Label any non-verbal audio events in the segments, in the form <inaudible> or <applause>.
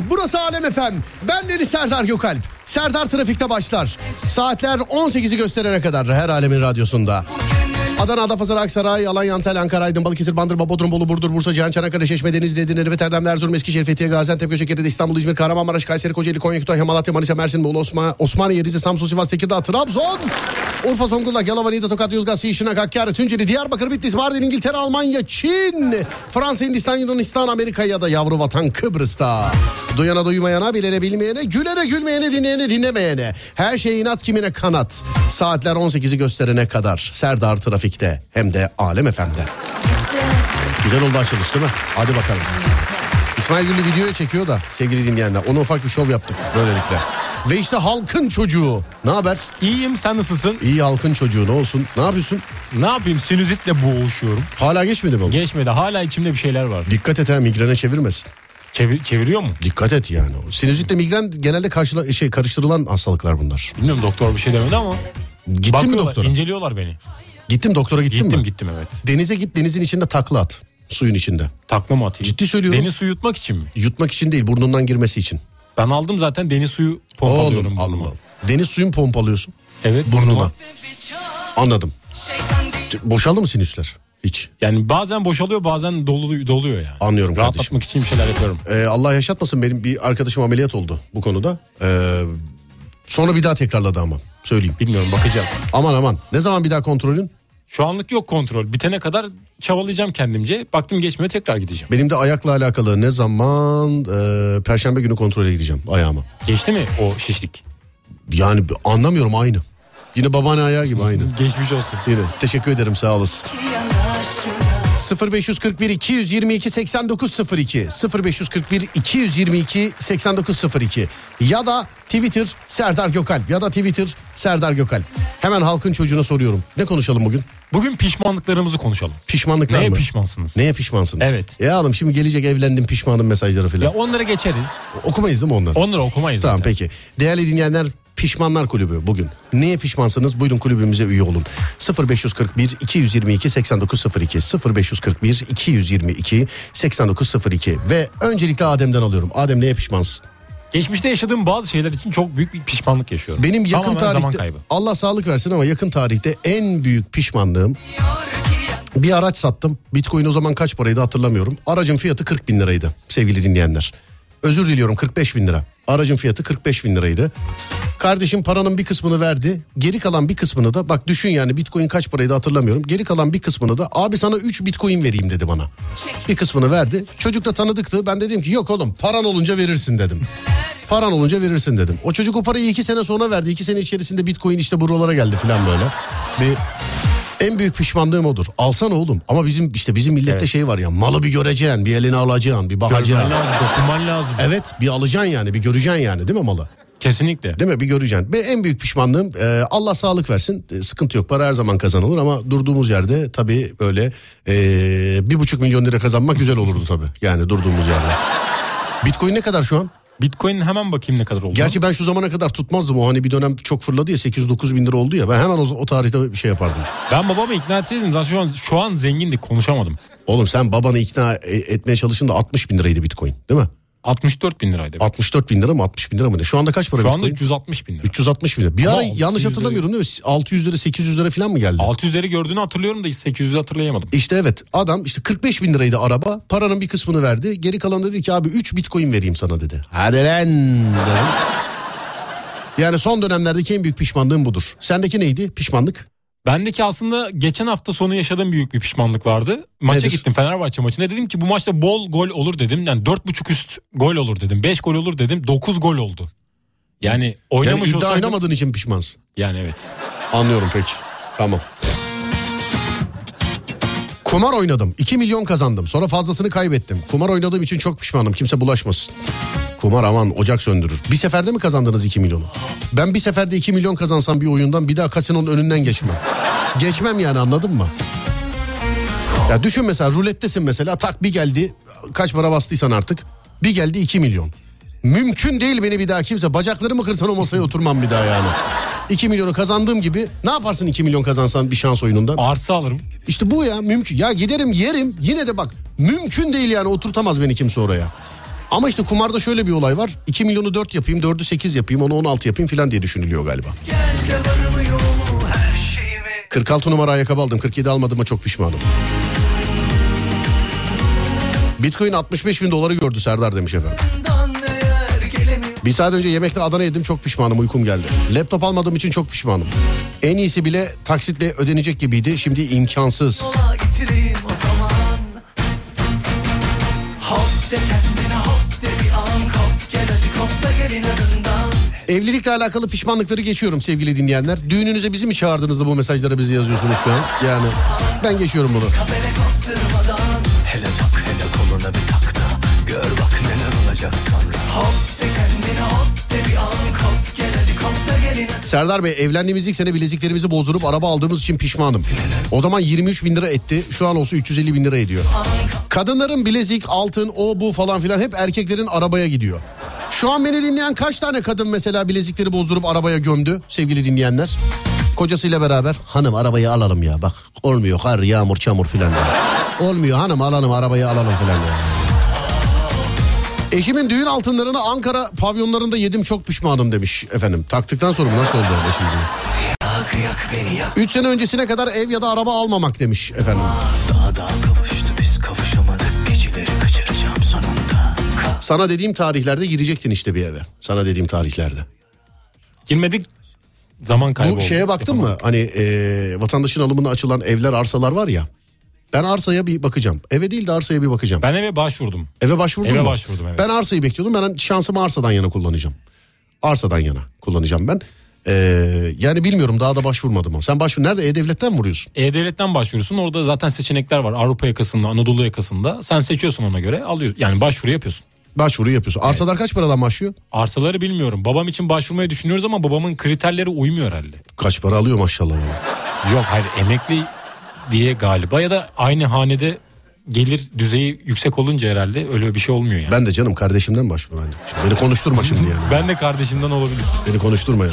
merhaba. Burası Alem Efem. Ben Deniz Serdar Gökalp. Serdar Trafik'te başlar. Saatler 18'i gösterene kadar her alemin radyosunda. Adana, Adapazarı, Aksaray, Alanya, Antalya, Ankara, Aydın, Balıkesir, Bandırma, Bodrum, Bolu, Burdur, Bursa, Cihan, Çanakkale, Çeşme, Denizli, Edirne, Erdem, Erdem, Erzurum, Eskişehir, Fethiye, Gaziantep, Göcekere, İstanbul, İzmir, Kahramanmaraş, Kayseri, Kocaeli, Konya, Kütahya, Malatya, Manisa, Mersin, Bolu, Osman, Osmaniye, Rize, Samsun, Sivas, Tekirdağ, Trabzon, Urfa, Zonguldak, Yalova, Niğde, Tokat, Yozgat, Sişinak, Hakkari, Tunceli, Diyarbakır, Bitlis, Mardin, İngiltere, Almanya, Çin, Fransa, Hindistan, Yunanistan, Amerika ya da yavru vatan Kıbrıs'ta. Duyana duymayana, bilene bilmeyene, gülene gülmeyene, dinleyene dinlemeyene. Her şey inat kimine kanat. Saatler 18'i gösterene kadar Serdar Trafik'te hem de Alem FM'de. Güzel oldu açılış değil mi? Hadi bakalım. İsmail Gül'ü videoya çekiyor da sevgili dinleyenler. Ona ufak bir şov yaptık böylelikle. Ve işte halkın çocuğu. Ne haber? İyiyim sen nasılsın? İyi halkın çocuğu ne olsun? Ne yapıyorsun? Ne yapayım sinüzitle boğuşuyorum. Hala geçmedi mi? bu? Geçmedi hala içimde bir şeyler var. Dikkat et ha migrene çevirmesin. Çevir, çeviriyor mu? Dikkat et yani. Sinüzitle migren genelde karşıla, şey, karıştırılan hastalıklar bunlar. Bilmiyorum doktor bir şey demedi ama. Gittin mi Bakıyorlar, doktora? inceliyorlar beni. Gittim doktora gittin Gittim mi? gittim evet. Denize git denizin içinde takla at. Suyun içinde. Takla mı atayım? Ciddi söylüyorum. Deniz suyu yutmak için mi? Yutmak için değil burnundan girmesi için. Ben aldım zaten deniz suyu pompalıyorum Oğlum burnuma. Allah. Deniz suyun pompalıyorsun. Evet Burnuna. burnuma. Anladım. Boşaldı mı sinüsler? Hiç. Yani bazen boşalıyor bazen dolu, doluyor yani. Anlıyorum kardeşim. Rahatlatmak için bir şeyler yapıyorum. Ee, Allah yaşatmasın benim bir arkadaşım ameliyat oldu bu konuda. Ee, sonra bir daha tekrarladı ama söyleyeyim. Bilmiyorum bakacağız. Aman aman. Ne zaman bir daha kontrolün? Şu anlık yok kontrol. Bitene kadar çabalayacağım kendimce. Baktım geçmiyor tekrar gideceğim. Benim de ayakla alakalı ne zaman e, perşembe günü kontrole gideceğim ayağıma. Geçti mi o şişlik? Yani anlamıyorum aynı. Yine babaanne ayağı gibi aynı. Geçmiş olsun. Yine teşekkür ederim sağ olasın. Yana şuna 0541 222 8902 0541 222 8902 ya da Twitter Serdar Gökalp ya da Twitter Serdar Gökalp. Hemen halkın çocuğuna soruyorum. Ne konuşalım bugün? Bugün pişmanlıklarımızı konuşalım. Pişmanlıklar Neye mı? pişmansınız? Neye pişmansınız? Evet. Ya oğlum şimdi gelecek evlendim pişmanım mesajları Ya filan. onlara geçeriz. Okumayız değil mi onları? Onları okumayız Tamam zaten. peki. Değerli dinleyenler Pişmanlar Kulübü bugün. Neye pişmansınız? Buyurun kulübümüze üye olun. 0541 222 8902 0541 222 8902 ve öncelikle Adem'den alıyorum. Adem neye pişmansın? Geçmişte yaşadığım bazı şeyler için çok büyük bir pişmanlık yaşıyorum. Benim yakın Tamamen tarihte. Allah sağlık versin ama yakın tarihte en büyük pişmanlığım bir araç sattım. Bitcoin o zaman kaç paraydı hatırlamıyorum. Aracın fiyatı 40 bin liraydı sevgili dinleyenler. Özür diliyorum 45 bin lira. Aracın fiyatı 45 bin liraydı. Kardeşim paranın bir kısmını verdi. Geri kalan bir kısmını da bak düşün yani bitcoin kaç paraydı hatırlamıyorum. Geri kalan bir kısmını da abi sana 3 bitcoin vereyim dedi bana. Bir kısmını verdi. Çocuk da tanıdıktı. Ben dedim ki yok oğlum paran olunca verirsin dedim. Paran olunca verirsin dedim. O çocuk o parayı iki sene sonra verdi. İki sene içerisinde bitcoin işte buralara geldi falan böyle. Bir en büyük pişmanlığım odur. Alsana oğlum. Ama bizim işte bizim millette Evet. şey var ya. Malı bir göreceksin, bir eline alacaksın, bir bakacaksın. Görmen lazım, dokunman lazım. Evet, bir alacaksın yani, bir göreceksin yani, değil mi malı? Kesinlikle. Değil mi? Bir göreceksin. Ve en büyük pişmanlığım e, Allah sağlık versin. E, sıkıntı yok. Para her zaman kazanılır ama durduğumuz yerde tabii böyle e, bir buçuk milyon lira kazanmak güzel olurdu tabii. Yani durduğumuz yerde. Bitcoin ne kadar şu an? Bitcoin hemen bakayım ne kadar oldu. Gerçi ben şu zamana kadar tutmazdım o hani bir dönem çok fırladı ya 809 bin lira oldu ya ben hemen o, o tarihte bir şey yapardım. Ben babamı ikna etseydim zaten şu an, şu an zengindik konuşamadım. Oğlum sen babanı ikna e- etmeye çalıştın da 60 bin liraydı bitcoin değil mi? 64 bin liraydı. 64 bin lira mı 60 bin lira mı ne? Şu anda kaç para Şu anda bitcoin? 360 bin lira. 360 bin lira. Bir Ama ara yanlış 600 lira- hatırlamıyorum değil mi? 600 lira 800 lira falan mı geldi? 600'leri gördüğünü hatırlıyorum da 800'ü hatırlayamadım. İşte evet adam işte 45 bin liraydı araba paranın bir kısmını verdi geri kalan dedi ki abi 3 bitcoin vereyim sana dedi. Hadi lan dedim. Yani son dönemlerdeki en büyük pişmanlığım budur. Sendeki neydi pişmanlık? Bendeki aslında geçen hafta sonu yaşadığım büyük bir pişmanlık vardı. Maça Nedir? gittim Fenerbahçe maçına. Dedim ki bu maçta bol gol olur dedim. Yani 4.5 üst gol olur dedim. 5 gol olur dedim. 9 gol oldu. Yani Yani oynamış iddia olsaydım. oynamadığın için pişmansın. Yani evet. Anlıyorum peki. Tamam. Kumar oynadım. 2 milyon kazandım. Sonra fazlasını kaybettim. Kumar oynadığım için çok pişmanım. Kimse bulaşmasın. Kumar aman ocak söndürür. Bir seferde mi kazandınız 2 milyonu? Ben bir seferde 2 milyon kazansam bir oyundan bir daha kasinonun önünden geçmem. Geçmem yani anladın mı? Ya düşün mesela rulettesin mesela tak bir geldi kaç para bastıysan artık bir geldi 2 milyon. Mümkün değil beni bir daha kimse bacaklarımı kırsan o masaya oturmam bir daha yani. 2 milyonu kazandığım gibi ne yaparsın 2 milyon kazansan bir şans oyunundan? Arsa alırım. İşte bu ya mümkün. Ya giderim yerim yine de bak mümkün değil yani oturtamaz beni kimse oraya. Ama işte kumarda şöyle bir olay var. 2 milyonu 4 yapayım, 4'ü 8 yapayım, onu 16 yapayım filan diye düşünülüyor galiba. 46 numara ayakkabı aldım. 47 almadığıma çok pişmanım. Bitcoin 65 bin doları gördü Serdar demiş efendim. Bir saat önce yemekte Adana yedim çok pişmanım uykum geldi. Laptop almadığım için çok pişmanım. En iyisi bile taksitle ödenecek gibiydi şimdi imkansız. Evlilikle alakalı pişmanlıkları geçiyorum sevgili dinleyenler. Düğününüze bizi mi çağırdınız da bu mesajları bize yazıyorsunuz şu an? Yani ben geçiyorum bunu. Serdar Bey evlendiğimiz ilk sene bileziklerimizi bozdurup araba aldığımız için pişmanım. O zaman 23 bin lira etti. Şu an olsa 350 bin lira ediyor. Kadınların bilezik, altın, o bu falan filan hep erkeklerin arabaya gidiyor. Şu an beni dinleyen kaç tane kadın mesela bilezikleri bozdurup arabaya gömdü sevgili dinleyenler? Kocasıyla beraber hanım arabayı alalım ya bak olmuyor kar yağmur çamur filan. Olmuyor hanım alalım arabayı alalım filan ya. Eşimin düğün altınlarını Ankara pavyonlarında yedim çok pişmanım demiş efendim. Taktıktan sonra nasıl oldu öyle şimdi? Yak yak beni yak 3 sene öncesine kadar ev ya da araba almamak demiş efendim. Daha daha kavuştu biz kavuşamadık Geceleri kaçıracağım sonunda Ka- Sana dediğim tarihlerde girecektin işte bir eve. Sana dediğim tarihlerde. Girmedik zaman kaybı Bu oldu. şeye baktın mı? Hani e, vatandaşın alımına açılan evler arsalar var ya. Ben arsaya bir bakacağım. Eve değil de arsaya bir bakacağım. Ben eve başvurdum. Eve başvurdun Eve mu? başvurdum, evet. Ben arsayı bekliyordum. Ben şansımı arsadan yana kullanacağım. Arsadan yana kullanacağım ben. Ee, yani bilmiyorum daha da başvurmadım. o. Sen başvur nerede? E-Devlet'ten mi vuruyorsun? E-Devlet'ten başvuruyorsun. Orada zaten seçenekler var. Avrupa yakasında, Anadolu yakasında. Sen seçiyorsun ona göre alıyorsun. Yani başvuru yapıyorsun. Başvuru yapıyorsun. Arsalar kaç paradan başlıyor? Arsaları bilmiyorum. Babam için başvurmayı düşünüyoruz ama babamın kriterleri uymuyor herhalde. Kaç para alıyor maşallah. ya. Yok hayır emekli diye galiba ya da aynı hanede gelir düzeyi yüksek olunca herhalde öyle bir şey olmuyor yani. Ben, Ben de canım kardeşimden başvur. Hani. Şimdi Beni konuşturma şimdi yani. de kardeşimden olabilir. Beni konuşturma ya.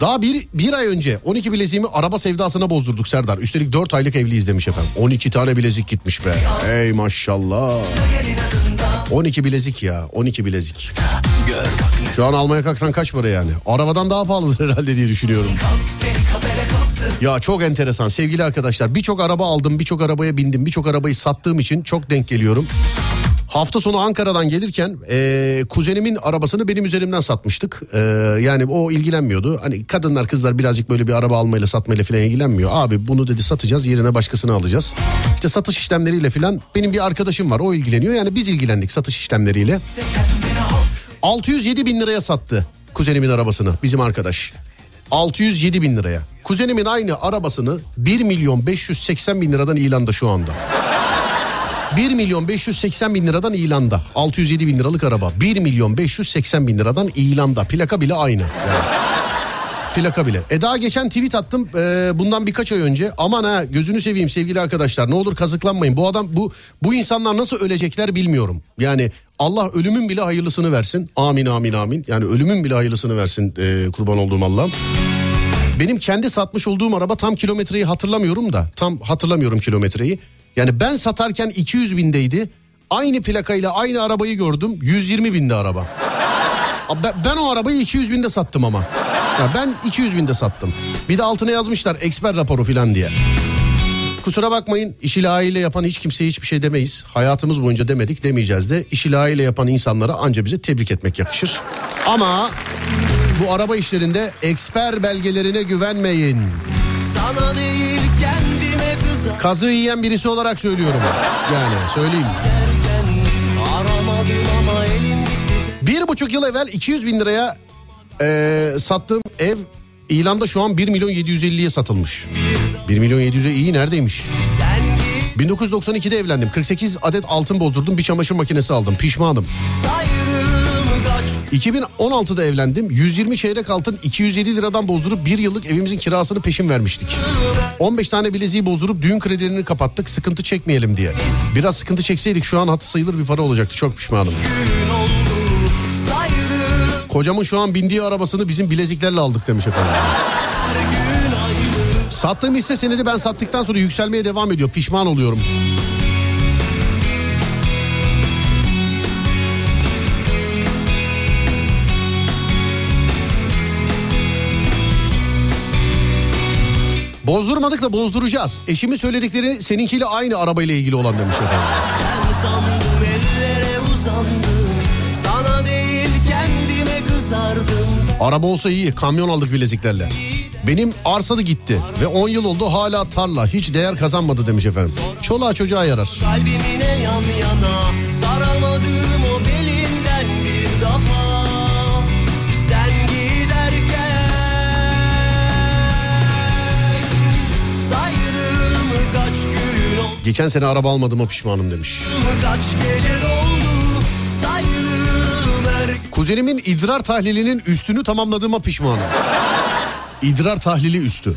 Daha bir, bir ay önce 12 bileziğimi araba sevdasına bozdurduk Serdar. Üstelik 4 aylık evliyiz demiş efendim. 12 tane bilezik gitmiş be. Ey maşallah. 12 bilezik ya 12 bilezik. Şu an almaya kalksan kaç para yani? Arabadan daha pahalıdır herhalde diye düşünüyorum. Ya çok enteresan sevgili arkadaşlar. Birçok araba aldım, birçok arabaya bindim, birçok arabayı sattığım için çok denk geliyorum. Hafta sonu Ankara'dan gelirken e, kuzenimin arabasını benim üzerimden satmıştık. E, yani o ilgilenmiyordu. Hani kadınlar kızlar birazcık böyle bir araba almayla satmayla falan ilgilenmiyor. Abi bunu dedi satacağız yerine başkasını alacağız. İşte satış işlemleriyle falan benim bir arkadaşım var o ilgileniyor. Yani biz ilgilendik satış işlemleriyle. 607 bin liraya sattı kuzenimin arabasını bizim arkadaş. 607 bin liraya. Kuzenimin aynı arabasını 1 milyon 580 bin liradan ilanda şu anda. 1 milyon 580 bin liradan ilanda. 607 bin liralık araba. 1 milyon 580 bin liradan ilanda. Plaka bile aynı. Yani. Plaka bile. E daha geçen tweet attım e, bundan birkaç ay önce. Aman ha gözünü seveyim sevgili arkadaşlar ne olur kazıklanmayın. Bu adam bu bu insanlar nasıl ölecekler bilmiyorum. Yani Allah ölümün bile hayırlısını versin. Amin amin amin. Yani ölümün bile hayırlısını versin e, kurban olduğum Allah'ım. Benim kendi satmış olduğum araba tam kilometreyi hatırlamıyorum da. Tam hatırlamıyorum kilometreyi. Yani ben satarken 200 bindeydi. Aynı plakayla aynı arabayı gördüm. 120 binde araba. Ben, ben o arabayı 200 binde sattım ama. Ya ben 200 binde sattım. Bir de altına yazmışlar eksper raporu falan diye. Kusura bakmayın işi layığıyla yapan hiç kimseye hiçbir şey demeyiz. Hayatımız boyunca demedik demeyeceğiz de. İşi layığıyla yapan insanlara anca bize tebrik etmek yakışır. Ama Bu araba işlerinde eksper belgelerine güvenmeyin. Sana değil kendime kızar Kazı yiyen birisi olarak söylüyorum. Yani söyleyeyim. derken Aramadım ama Bir buçuk yıl evvel 200 bin liraya eee, sattığım ev ilanda şu an 1 milyon 750'ye satılmış. 1 milyon 700'e iyi neredeymiş? Sen git 1992'de evlendim. 48 adet altın bozdurdum. Bir çamaşır makinesi aldım. Pişmanım. sayrım kaç 2016'da evlendim. 120 çeyrek altın 250 liradan bozdurup bir yıllık evimizin kirasını peşin vermiştik. 15 tane bileziği bozdurup düğün kredilerini kapattık. Sıkıntı çekmeyelim diye. Biraz sıkıntı çekseydik şu an hatı sayılır bir para olacaktı. Çok pişmanım. gün Kocamın şu an bindiği arabasını bizim bileziklerle aldık demiş efendim. Sattığım hisse senedi ben sattıktan sonra yükselmeye devam ediyor. Pişman oluyorum. Bozdurmadık da bozduracağız. Eşimin söyledikleri seninkiyle aynı arabayla ilgili olan demiş efendim. Sen sandım ellere uzandım Araba olsa iyi kamyon aldık bileziklerle. Benim arsa da gitti ve 10 yıl oldu hala tarla hiç değer kazanmadı demiş efendim. Çoluğa çocuğa yarar. Kalbimine yan yana Saramadım o belinden bir daha Sen giderken Saydım kaç gün Geçen sene araba almadığıma pişmanım demiş. Kaç gece doldu Kuzenimin idrar tahlilinin üstünü tamamladığıma pişmanım. İdrar tahlili üstü.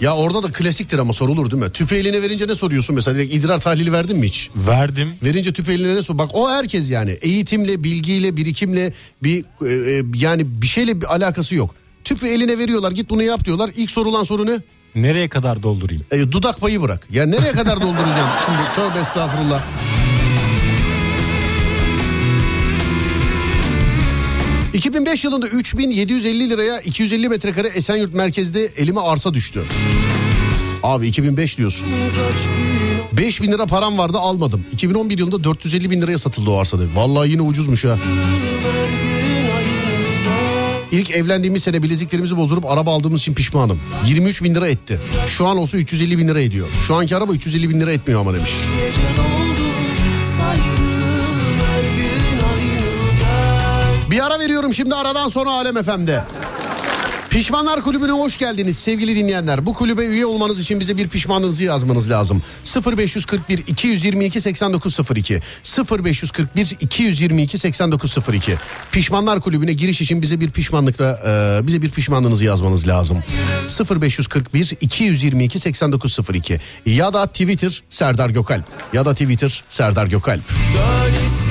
Ya orada da klasiktir ama sorulur değil mi? Tüpü eline verince ne soruyorsun mesela? Direkt idrar tahlili verdin mi hiç? Verdim. Verince tüpü eline ne sor? Bak o herkes yani. Eğitimle, bilgiyle, birikimle bir e, e, yani bir şeyle bir alakası yok. Tüpü eline veriyorlar git bunu yap diyorlar. İlk sorulan soru ne? Nereye kadar doldurayım? E, dudak payı bırak. Ya nereye kadar dolduracağım <laughs> şimdi? Tövbe estağfurullah. ...2005 yılında 3750 liraya 250 metrekare Esenyurt merkezde elime arsa düştü. Abi 2005 diyorsun. kaç gün 5 bin lira param vardı almadım. 2011 yılında 450 bin liraya satıldı o arsada. Vallahi yine ucuzmuş ha. İlk evlendiğimiz sene bileziklerimizi bozdurup araba aldığımız için pişmanım. 23 bin lira etti. Şu an olsa 350 bin lira ediyor. Şu anki araba 350 bin lira etmiyor ama demiş. Gece Bir ara veriyorum şimdi aradan sonra Alem FM'de. Pişmanlar Kulübü'ne hoş geldiniz sevgili dinleyenler. Bu kulübe üye olmanız için bize bir pişmanlığınızı yazmanız lazım. 0541 222 8902 0541 222 8902 Pişmanlar Kulübü'ne giriş için bize bir pişmanlıkta e, bize bir pişmanlığınızı yazmanız lazım. 0541 222 8902 ya da Twitter Serdar Gökalp ya da Twitter Serdar Gökalp. Dön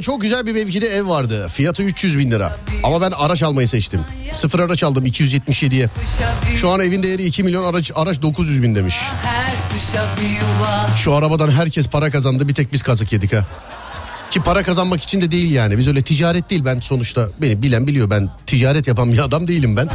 2020 yılında çok güzel bir mevkide ev vardı. Fiyatı 300 bin lira. Ama ben araç almayı seçtim. Sıfır araç aldım 277'ye. kuşa bir Şu an evin değeri 2 milyon araç, araç 900 bin demiş. Şu arabadan herkes para kazandı bir tek biz kazık yedik ha. Ki para kazanmak için de değil yani. Biz öyle ticaret değil ben sonuçta beni bilen biliyor ben ticaret yapan bir adam değilim ben.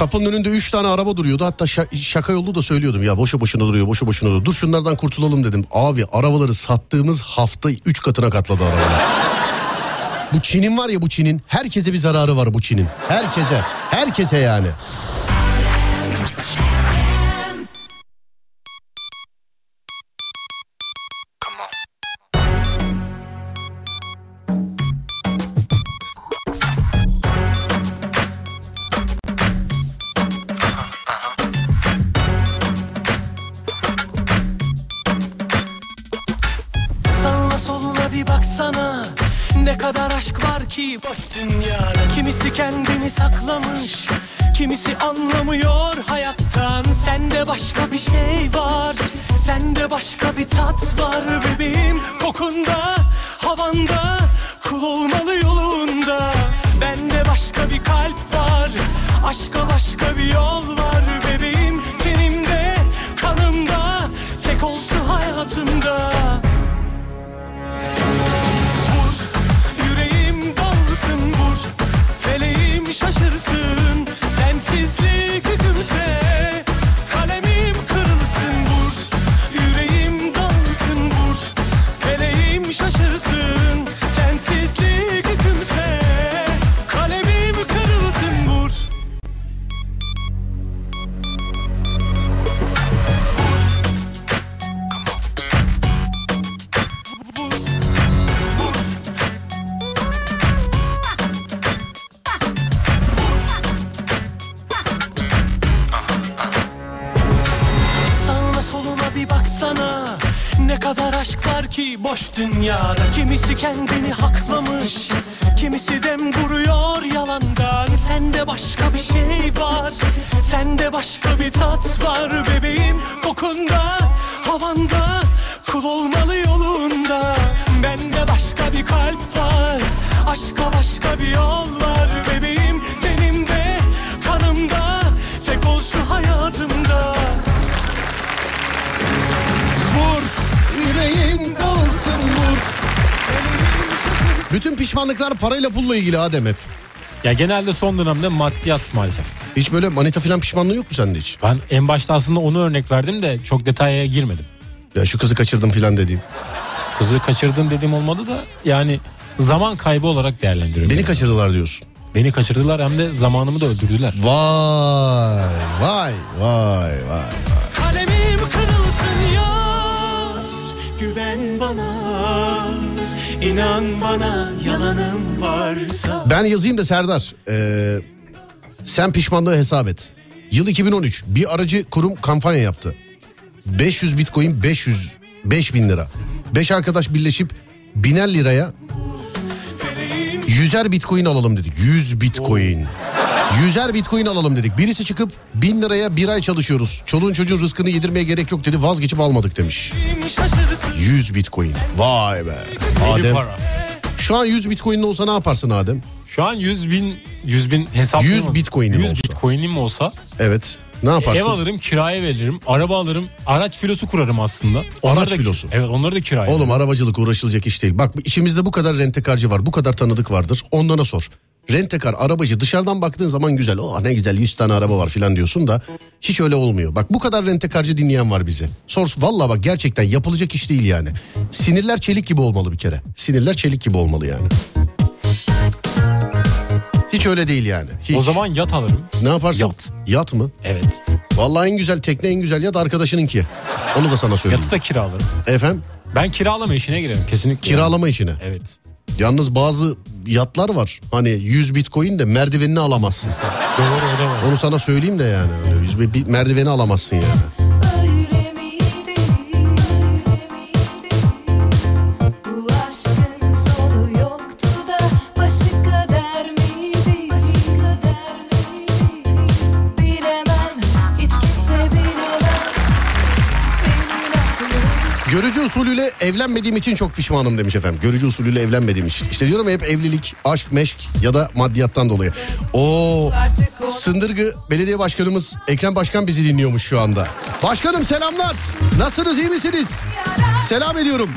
Kapının önünde 3 tane araba duruyordu. Hatta şa- şaka yolu da söylüyordum ya boşa boşuna duruyor boşa boşuna duruyor. Dur şunlardan kurtulalım dedim. Abi arabaları sattığımız hafta 3 katına katladı arabalar. bu Çin'in var ya bu Çin'in herkese bir zararı var bu Çin'in. Herkese herkese yani. Kimisi anlamıyor hayattan. Sende başka bir şey var. Sende başka bir tat var bebeğim. Kokunda, havanda Kul olmalı yolunda. Bende başka bir kalp var. Aşka başka bir yol var bebeğim. Tenimde, kanımda Tek ol şu hayatımda. Vur, yüreğim dalsın vur. Feleğim şaşırsın pulla ilgili Adem hep. Ya genelde son dönemde maddiyat maalesef. Hiç böyle manita falan pişmanlığı yok mu sende hiç? Ben en başta aslında onu örnek verdim de çok detaya girmedim. Ya şu kızı kaçırdım falan dediğim. Kızı kaçırdım dediğim olmadı da yani zaman kaybı olarak değerlendiriyorum. Beni yani. kaçırdılar diyorsun. Beni kaçırdılar hem de zamanımı da öldürdüler. Vay vay vay vay. Kalemim kırılsın yar Güven bana inan bana yalanım varsa Ben yazayım da Serdar. ee, sen pişmanlığı hesap et. Yıl 2013 bir aracı kurum kampanya yaptı. 500 bitcoin 500 5000 lira. 5 arkadaş birleşip biner liraya yüzer bitcoin alalım dedik. 100 bitcoin. Yüzer bitcoin alalım dedik. Birisi çıkıp bin liraya bir ay çalışıyoruz. Çoluğun çocuğun rızkını yedirmeye gerek yok dedi. Vazgeçip almadık demiş. 100 bitcoin. Vay be. Adem. Şu an 100 bitcoin'in olsa ne yaparsın Adem? Şu an 100 bin 100 bin hesap 100 bitcoin'im 100 olsa. bitcoin'im olsa Evet. Ne yaparsın? ev alırım kiraya veririm araba alırım araç filosu kurarım aslında. Araç da, filosu. Evet onları da kiraya Oğlum arabacılık uğraşılacak iş değil. Bak içimizde bu kadar rentekarcı var. Bu kadar tanıdık vardır. Onlara sor. Rentekar arabacı dışarıdan baktığın zaman güzel. Oh ne güzel 100 tane araba var filan diyorsun da hiç öyle olmuyor. Bak bu kadar rentekarcı dinleyen var bize. Sor valla bak gerçekten yapılacak iş değil yani. Sinirler çelik gibi olmalı bir kere. Sinirler çelik gibi olmalı yani. Hiç öyle değil yani. Hiç. O zaman yat alırım. ne yaparsın? Yat. Yat mı? Evet. Vallahi en güzel tekne en güzel yat arkadaşınınki. Onu da sana söyleyeyim. Yatı da kiralarım. Efendim Ben kiralama işine girerim kesinlikle. kiralama işine. Evet. Yalnız bazı yatlar var. Hani 100 bitcoin de merdivenini alamazsın. Doğru o da var. Onu sana söyleyeyim de yani. Öyle 100 bir merdiveni alamazsın yani. Usulüyle evlenmediğim için çok pişmanım demiş efendim. Görücü usulüyle evlenmediğim için. İşte diyorum hep evlilik, aşk, meşk ya da maddiyattan dolayı. Oo, Sındırgı Belediye Başkanımız Ekrem Başkan bizi dinliyormuş şu anda. Başkanım selamlar. Nasılsınız iyi misiniz? Selam ediyorum.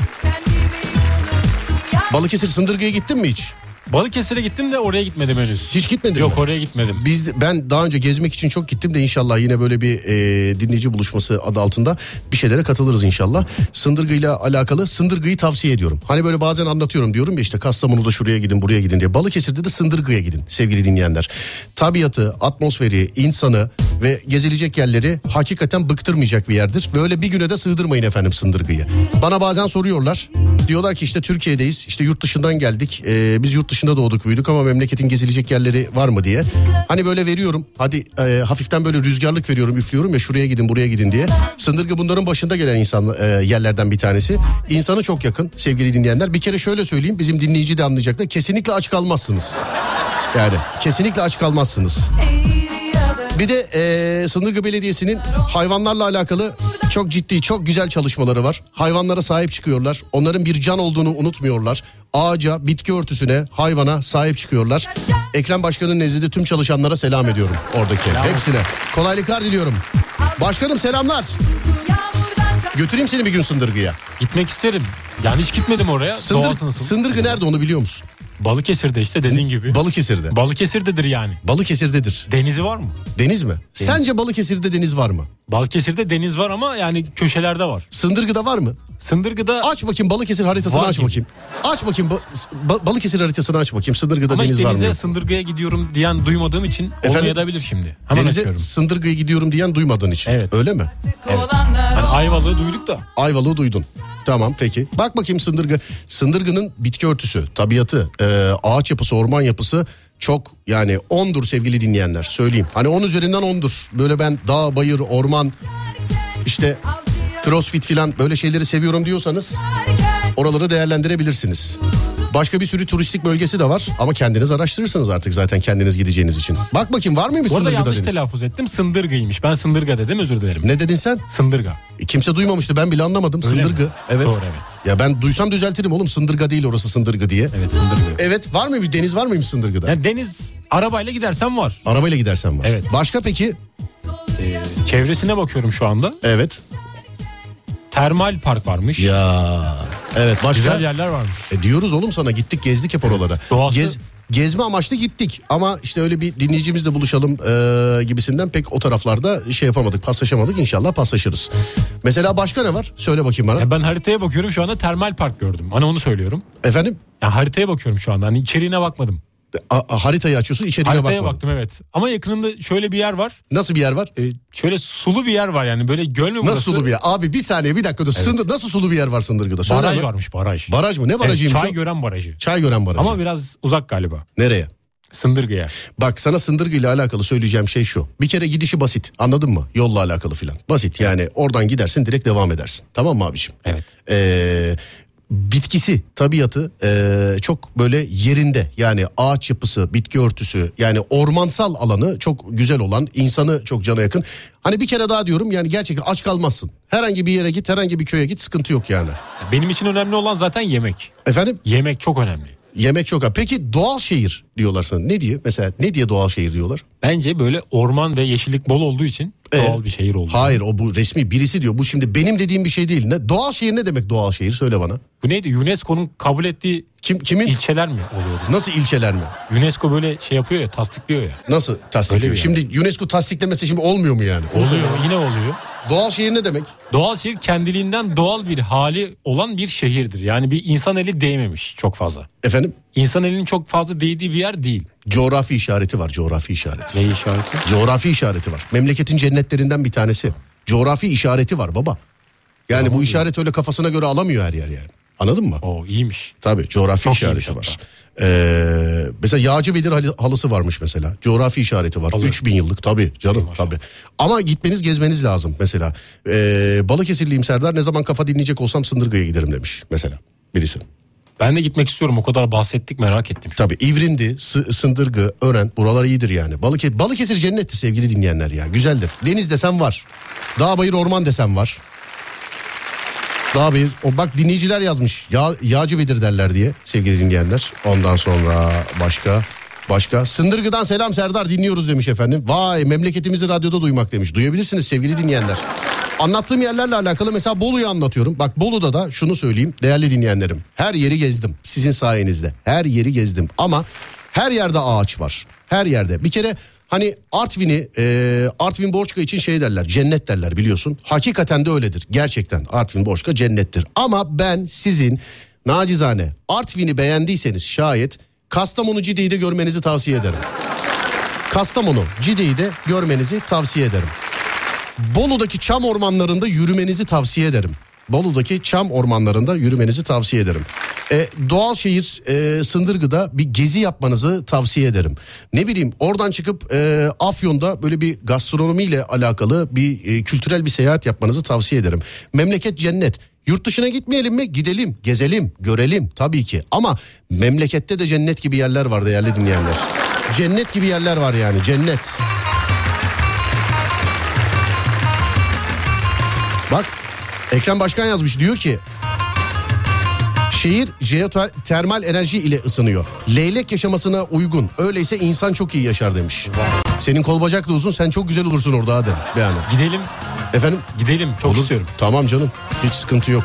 Balıkesir Sındırgı'ya gittin mi hiç? Balıkesir'e gittim de oraya gitmedim henüz. Hiç gitmedin Yok mi? oraya gitmedim. Biz de- ben daha önce gezmek için çok gittim de inşallah yine böyle bir e, dinleyici buluşması adı altında bir şeylere katılırız inşallah. Sındırgıyla alakalı Sındırgıyı tavsiye ediyorum. Hani böyle bazen anlatıyorum diyorum ya işte Kastamonu'da şuraya gidin buraya gidin diye. Balıkesir'de de Sındırgı'ya gidin sevgili dinleyenler. Tabiatı, atmosferi, insanı ve gezilecek yerleri hakikaten bıktırmayacak bir yerdir. Böyle bir güne de sığdırmayın efendim Sındırgı'yı. Bana bazen soruyorlar. Diyorlar ki işte Türkiye'deyiz işte yurt dışından geldik. E, biz yurt dışında doğduk büyüdük ama memleketin gezilecek yerleri var mı diye. Hani böyle veriyorum hadi e, hafiften böyle rüzgarlık veriyorum üflüyorum ya şuraya gidin buraya gidin diye. Sındırgı bunların başında gelen insan e, yerlerden bir tanesi. İnsanı çok yakın sevgili dinleyenler. Bir kere şöyle söyleyeyim bizim dinleyici de anlayacaklar. Kesinlikle aç kalmazsınız. Yani kesinlikle aç kalmazsınız. Bir de e, Sındırgı Belediyesi'nin hayvanlarla alakalı çok ciddi, çok güzel çalışmaları var. Hayvanlara sahip çıkıyorlar. Onların bir can olduğunu unutmuyorlar. Ağaca, bitki örtüsüne, hayvana sahip çıkıyorlar. Ekrem Başkan'ın nezdinde tüm çalışanlara selam ediyorum oradaki. Hepsine. Kolaylıklar diliyorum. Başkanım selamlar. Götüreyim seni bir gün Sındırgı'ya. Gitmek isterim. Yani hiç gitmedim oraya. Sındır? Sındırgı nerede onu biliyor musun? Balıkesir'de işte dediğin gibi. Balıkesir'de. Balıkesir'dedir yani. Balıkesir'dedir. Denizi var mı? Deniz mi? Sence Balıkesir'de deniz var mı? Balıkesir'de deniz var ama yani köşelerde var. Sındırgı'da var mı? Sındırgı'da Aç bakayım Balıkesir haritasını Var aç gibi. bakayım. Aç bakayım ba- ba- Balıkesir haritasını aç bakayım. Sındırgı'da ama deniz var mı? denize yok? Sındırgı'ya gidiyorum diyen duymadığım için Efendim? olmayabilir şimdi. Hemen Denize açıyorum. Sındırgı'ya gidiyorum diyen duymadığın için. Evet. Öyle mi? Hani Ayvalık'ı duyduk da. Ayvalık'ı duydun. Tamam peki. Bak bakayım Sındırgı. Sındırgı'nın bitki örtüsü, tabiatı, e, ağaç yapısı, orman yapısı çok yani ondur sevgili dinleyenler. Söyleyeyim. Hani on üzerinden ondur. Böyle ben dağ, bayır, orman, işte crossfit filan böyle şeyleri seviyorum diyorsanız oraları değerlendirebilirsiniz. Başka bir sürü turistik bölgesi de var ama kendiniz araştırırsınız artık zaten kendiniz gideceğiniz için. Bak bakayım var mıymış Bu arada Sındırgı'da yanlış telaffuz ettim. Sındırgı'ymış. Ben Sındırga dedim özür dilerim. Ne dedin sen? Sındırga. E, Kimse duymamıştı ben bile anlamadım. Öyle Sındırgı. mi? Evet. Doğru, evet. Ya ben duysam düzeltirim oğlum. Sındırga değil orası Sındırgı diye. Evet Sındırga. Evet var mıymış deniz var mıymış Sındırgı'da? Yani deniz arabayla gidersen var. Arabayla gidersen var. Evet. Başka peki? Ee, çevresine bakıyorum şu anda. Evet. Termal park varmış. Ya. Evet başka? Güzel yerler varmış. E, diyoruz oğlum sana gittik gezdik hep oralara. Doğası- Gez, gezme amaçlı gittik ama işte öyle bir dinleyicimizle buluşalım e, gibisinden pek o taraflarda şey yapamadık paslaşamadık inşallah paslaşırız. Mesela başka ne var? Söyle bakayım bana. Ya ben haritaya bakıyorum şu anda termal park gördüm. Hani onu söylüyorum. Efendim? Ya haritaya bakıyorum şu anda. Hani içeriğine bakmadım. A- haritayı açıyorsun içeriğine Haritaya baktım evet. Ama yakınında şöyle bir yer var. Nasıl bir yer var? Ee, şöyle sulu bir yer var yani böyle göl mü burası? Nasıl sulu bir yer? Abi bir saniye bir dakika dur. Sındır, nasıl sulu bir yer var Sındırgı'da? Söyle Baraj hemen. varmış baraj. Baraj mı? Ne Evet, barajıymış çay o? gören barajı. Çay gören barajı. Ama biraz uzak galiba. Nereye? Sındırgı'ya. Bak sana Sındırgı ile alakalı söyleyeceğim şey şu. Bir kere gidişi basit anladın mı? Yolla alakalı filan. Basit yani oradan gidersin direkt devam edersin. Tamam mı abiciğim? Evet. Ee, bitkisi, tabiatı ee, çok böyle yerinde. Yani ağaç yapısı, bitki örtüsü yani ormansal alanı çok güzel olan, insanı çok cana yakın. Hani bir kere daha diyorum yani gerçekten aç kalmazsın. Herhangi bir yere git, herhangi bir köye git sıkıntı yok yani. Benim için önemli olan zaten yemek. Efendim? Yemek çok önemli. Yemek çok az. Peki doğal şehir diyorlar sana. Ne diye? Mesela ne diye doğal şehir diyorlar? Bence böyle orman ve yeşillik bol olduğu için Ee, doğal bir şehir oldu. Hayır o bu resmi birisi diyor. Bu şimdi benim dediğim bir şey değil. Ne, doğal şehir ne demek doğal şehir söyle bana. Bu neydi? UNESCO'nun kabul ettiği Kim kimin ilçeler mi oluyordu? nasıl ilçeler mi? UNESCO böyle şey yapıyor ya tasdikliyor ya. Nasıl tasdikliyor? Öyle. Şimdi UNESCO tasdiklemesi şimdi olmuyor mu yani? Söyle. Oluyor yine oluyor. Doğal şehir ne demek? Doğal şehir kendiliğinden doğal bir hali olan bir şehirdir. Yani bir insan eli değmemiş çok fazla. Efendim? İnsan elinin çok fazla değdiği bir yer değil. Coğrafi işareti var. Coğrafi işareti. Ne işareti? Coğrafi işareti var. Memleketin cennetlerinden bir tanesi. Coğrafi işareti var baba. Yani bu işaret öyle kafasına göre alamıyor her yer yani. Anladın mı? O iyiymiş. Tabii coğrafi Çok işareti var. Ee, mesela Yağcı Bedir halı- halısı varmış mesela. Coğrafi işareti var. Halı. 3000 yıllık tabii canım tabii. Ama gitmeniz gezmeniz lazım mesela. Ee, Balıkesirliyim Serdar ne zaman kafa dinleyecek olsam Sındırgı'ya giderim demiş mesela birisi. Ben de gitmek istiyorum o kadar bahsettik merak ettim. Tabii İvrindi, S- Sındırgı, Ören buralar iyidir yani. Balıkesir, Balıkesir cennettir sevgili dinleyenler ya güzeldir. Deniz desem var. Dağ bayır orman desem var. Daha bir o bak dinleyiciler yazmış. Ya, yağcı Bedir derler diye sevgili dinleyenler. Ondan sonra başka başka. Sındırgı'dan selam Serdar dinliyoruz demiş efendim. Vay memleketimizi radyoda duymak demiş. Duyabilirsiniz sevgili dinleyenler. Anlattığım yerlerle alakalı mesela Bolu'yu anlatıyorum. Bak Bolu'da da şunu söyleyeyim değerli dinleyenlerim. Her yeri gezdim sizin sayenizde. Her yeri gezdim ama her yerde ağaç var. Her yerde. Bir kere Hani Artvin'i e, Artvin Borçka için şey derler cennet derler biliyorsun. Hakikaten de öyledir gerçekten Artvin Borçka cennettir. Ama ben sizin nacizane Artvin'i beğendiyseniz şayet Kastamonu Cide'yi de görmenizi tavsiye ederim. Kastamonu Cide'yi de görmenizi tavsiye ederim. Bolu'daki çam ormanlarında yürümenizi tavsiye ederim. Bolu'daki çam ormanlarında yürümenizi tavsiye ederim. E, doğal şehir e, Sındırgı'da bir gezi yapmanızı tavsiye ederim. Ne bileyim oradan çıkıp e, Afyon'da böyle bir gastronomiyle alakalı bir e, kültürel bir seyahat yapmanızı tavsiye ederim. Memleket cennet. Yurt dışına gitmeyelim mi? Gidelim, gezelim, görelim tabii ki. Ama memlekette de cennet gibi yerler var değerli dinleyenler. Cennet gibi yerler var yani cennet. Bak Ekrem Başkan yazmış diyor ki Şehir jeotermal enerji ile ısınıyor. Leylek yaşamasına uygun. Öyleyse insan çok iyi yaşar demiş. Senin kol bacak da uzun sen çok güzel olursun orada hadi. Yani. Gidelim. Efendim? Gidelim. Çok Olur. istiyorum. Tamam canım. Hiç sıkıntı yok.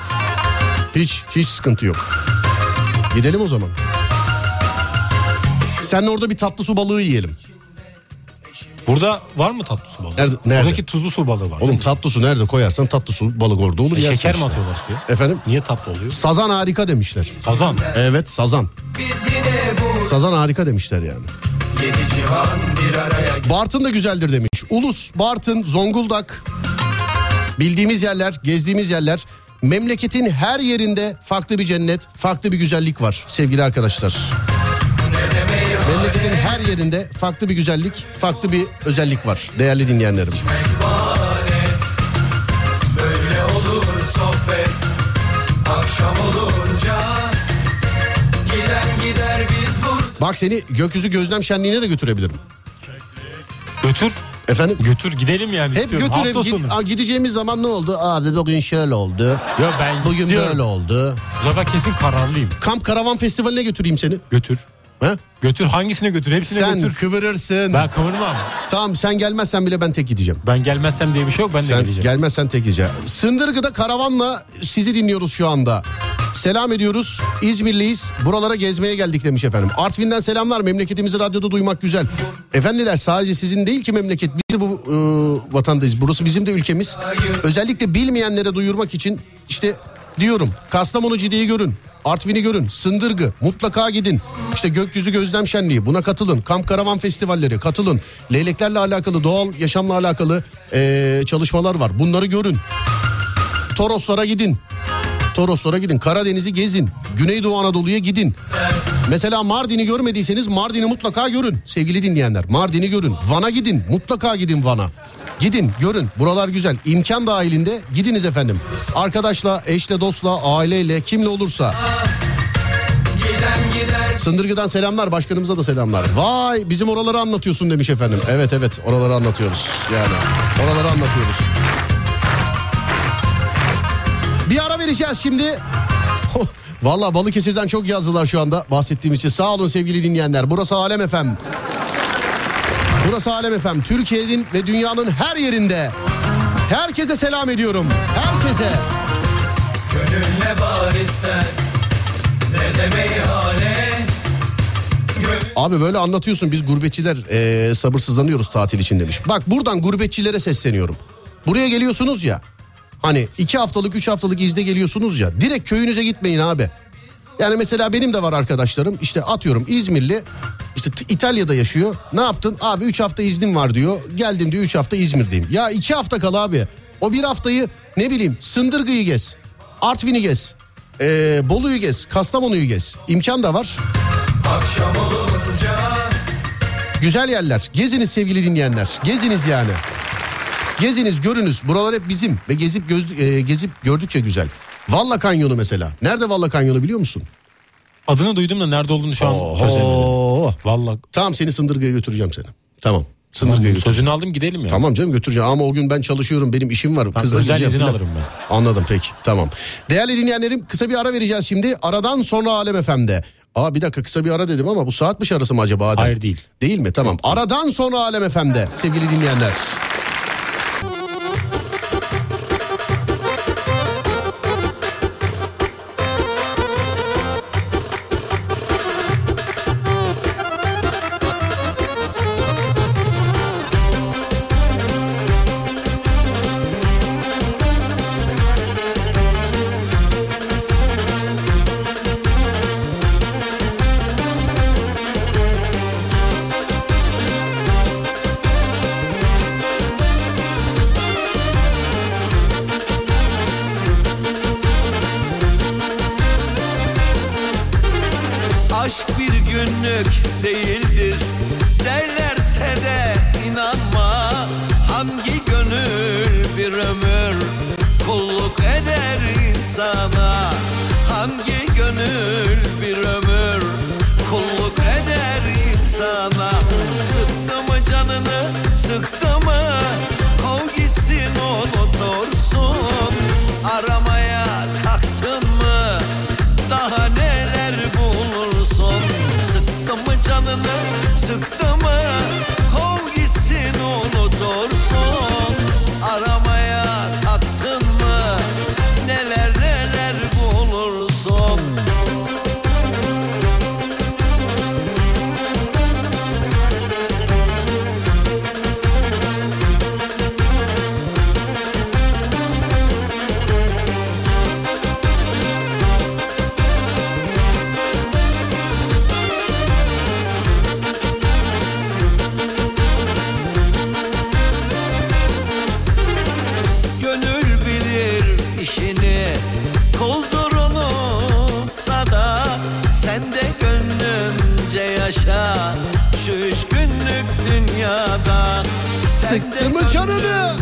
Hiç hiç sıkıntı yok. Gidelim o zaman. Sen orada bir tatlı su balığı yiyelim. Burada var mı tatlı su balığı? Nerede- nerede? Oradaki tuzlu su balığı var. Oğlum tatlı su nerede koyarsan tatlı su balık orada olur E, şeker mi işte. atıyorlar suya? Efendim? Niye tatlı oluyor? Sazan harika demişler. Sazan. Evet sazan. Sazan harika demişler yani. Bartın da güzeldir demiş. Ulus, Bartın, Zonguldak. Bildiğimiz yerler, gezdiğimiz yerler. Memleketin her yerinde farklı bir cennet, farklı bir güzellik var sevgili arkadaşlar. Memleketin her yerinde farklı bir güzellik, farklı bir özellik var değerli dinleyenlerim. Böyle olur sohbet Akşam olunca Giden gider biz bu Bak seni gökyüzü gözlem şenliğine de götürebilirim. Götür. Efendim? Götür gidelim yani Hep istiyorum. gid-. Aa, gideceğimiz zaman ne oldu? Abi bugün şöyle oldu. Ya ben Bugün istiyorum. böyle oldu. Bu sefer kesin kararlıyım. Kamp Karavan Festivali'ne götüreyim seni. Götür. Ha? Götür hangisine götür hepsine Sen götür. kıvırırsın. Ben kıvırmam. Tamam sen gelmezsen bile ben tek gideceğim. Ben gelmezsem diye bir şey yok ben de Sen geleceğim. gelmezsen tek gideceğim. Sındırgı'da karavanla sizi dinliyoruz şu anda. Selam ediyoruz. İzmirliyiz. Buralara gezmeye geldik demiş efendim. Artvin'den selamlar. Memleketimizi radyoda duymak güzel. Efendiler sadece sizin değil ki memleket. Biz de bu e, vatandayız. Burası bizim de ülkemiz. Özellikle bilmeyenlere duyurmak için işte diyorum. Kastamonu Cide'yi görün. Artvin'i görün. Sındırgı mutlaka gidin. İşte gökyüzü gözlem şenliği buna katılın. Kamp karavan festivalleri katılın. Leyleklerle alakalı doğal yaşamla alakalı e, çalışmalar var. Bunları görün. Toroslara gidin. Toroslara gidin. Karadeniz'i gezin. Güneydoğu Anadolu'ya gidin. Mesela Mardin'i görmediyseniz Mardin'i mutlaka görün sevgili dinleyenler. Mardin'i görün. Van'a gidin. Mutlaka gidin Van'a. Gidin görün. Buralar güzel. İmkan dahilinde gidiniz efendim. Arkadaşla, eşle, dostla, aileyle kimle olursa. Sındırgı'dan selamlar. Başkanımıza da selamlar. Vay bizim oraları anlatıyorsun demiş efendim. Evet evet oraları anlatıyoruz. Yani oraları anlatıyoruz. Bir ara vereceğiz şimdi. <laughs> Valla Balıkesir'den çok yazdılar şu anda bahsettiğim için. Sağ olun sevgili dinleyenler. Burası Alem Efem. Burası Alem Efem. Türkiye'nin ve dünyanın her yerinde. Herkese selam ediyorum. Herkese. Gönül ne var ister Ne de meyhane Abi böyle anlatıyorsun biz gurbetçiler eee, sabırsızlanıyoruz tatil için demiş. Bak buradan gurbetçilere sesleniyorum. Buraya geliyorsunuz ya. Hani iki haftalık üç haftalık izne geliyorsunuz ya. Direkt köyünüze gitmeyin abi. Yani mesela benim de var arkadaşlarım işte atıyorum İzmirli işte İtalya'da yaşıyor. Ne yaptın? Abi 3 hafta iznim var diyor. Geldim diyor 3 hafta İzmir'deyim. Ya 2 hafta kal abi. O bir haftayı ne bileyim Sındırgı'yı gez. Artvin'i gez. Ee, Bolu'yu gez. Kastamonu'yu gez. İmkan da var. Akşam olunca Güzel yerler. Geziniz sevgili dinleyenler. Geziniz yani. Geziniz, görünüz. Buralar hep bizim ve gezip göz, e, gezip gördükçe güzel. Valla Kanyonu mesela. Nerede Valla Kanyonu biliyor musun? Adını duydum da nerede olduğunu şu an çözemedim. Oo. Vallahi Tamam seni Sındırgı'ya götüreceğim seni. Tamam. Sındırga'ya götüreceğim. Sözünü aldım gidelim ya. Tamam canım götüreceğim ama o gün ben çalışıyorum benim işim var. Tamam, Kızla özel izin filan. alırım ben. Anladım peki tamam. Değerli dinleyenlerim kısa bir ara vereceğiz şimdi. Aradan sonra Alem FM'de. Aa bir dakika kısa bir ara dedim ama bu saat dışı arası mı acaba Adem? Hayır, değil. Değil mi? Tamam. Aradan sonra Alem FM'de sevgili dinleyenler. Yaşa Şu üç günlük dünyada Sen Sıktı mı canını?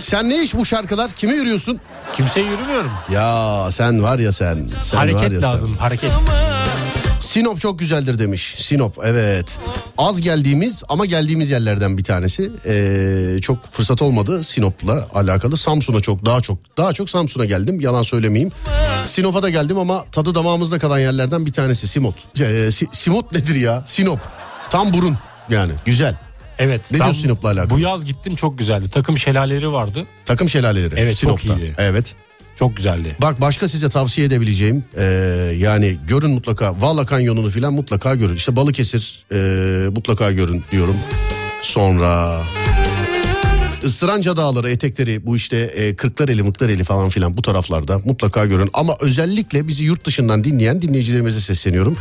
Sen ne iş bu şarkılar? Kime yürüyorsun? Kimseye yürümüyorum. Ya sen var ya sen. sen var hareket ya lazım hareket. Sinop çok güzeldir demiş. Sinop evet. Az geldiğimiz ama geldiğimiz yerlerden bir tanesi. Ee, çok fırsat olmadı Sinop'la alakalı. Samsun'a çok daha çok daha çok Samsun'a geldim. Yalan söylemeyeyim. Sinop'a da geldim ama tadı damağımızda kalan yerlerden bir tanesi Simot. Ee, Si- Simot nedir ya? Sinop. Tam burun yani güzel. Evet. Ne diyorsun Sinop'la alakalı? Bu yaz gittim çok güzeldi. Takım şelaleleri vardı. Takım şelaleleri. Evet, çok Sinop'ta. iyiydi. Evet. Çok güzeldi. Bak başka size tavsiye edebileceğim ee, yani görün mutlaka Vala Kanyonu'nu falan mutlaka görün. İşte Balıkesir ee, mutlaka görün diyorum. Sonra Istıranca Dağları etekleri bu işte e, Kırklareli Mıklareli falan filan bu taraflarda mutlaka görün. Ama özellikle bizi yurt dışından dinleyen dinleyicilerimize sesleniyorum.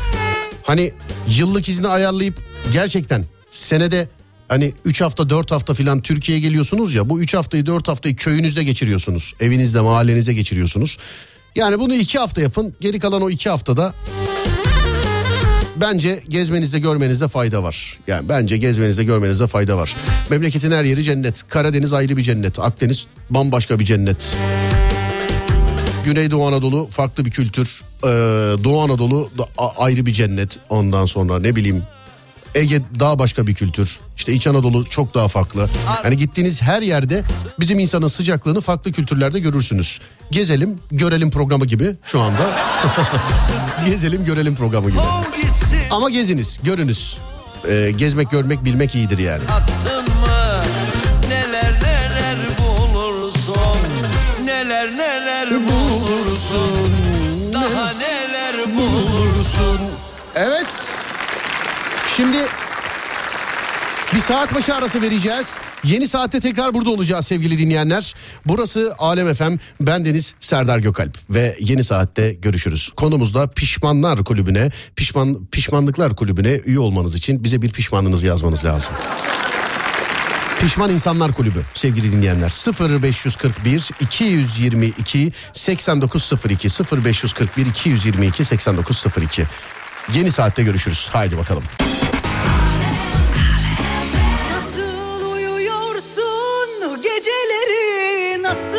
Hani yıllık izni ayarlayıp gerçekten senede hani 3 hafta 4 hafta filan Türkiye'ye geliyorsunuz ya bu 3 haftayı 4 haftayı köyünüzde geçiriyorsunuz. Evinizde mahallenize geçiriyorsunuz. Yani bunu 2 hafta yapın geri kalan o 2 haftada bence gezmenizde görmenizde fayda var. Yani bence gezmenizde görmenizde fayda var. Memleketin her yeri cennet. Karadeniz ayrı bir cennet. Akdeniz bambaşka bir cennet. Güneydoğu Anadolu farklı bir kültür. Ee, Doğu Anadolu da ayrı bir cennet. Ondan sonra ne bileyim Ege daha başka bir kültür. İşte İç Anadolu çok daha farklı. Yani gittiğiniz her yerde bizim insanın sıcaklığını farklı kültürlerde görürsünüz. Gezelim, görelim programı gibi şu anda. <laughs> Gezelim, görelim programı gibi. Ama geziniz, görünüz. Ee, gezmek, görmek, bilmek iyidir yani. Attın mı neler neler bulursun Neler neler bulursun Daha neler bulursun Evet. Şimdi bir saat başı arası vereceğiz. Yeni saatte tekrar burada olacağız sevgili dinleyenler. Burası Alem FM. Ben Deniz Serdar Gökalp ve yeni saatte görüşürüz. Konumuzda pişmanlar kulübüne, pişman pişmanlıklar kulübüne üye olmanız için bize bir pişmanlığınızı yazmanız lazım. Pişman İnsanlar Kulübü sevgili dinleyenler 0541 222 8902 0541 222 8902 Yeni saatte görüşürüz. Haydi bakalım. Geceleri nasıl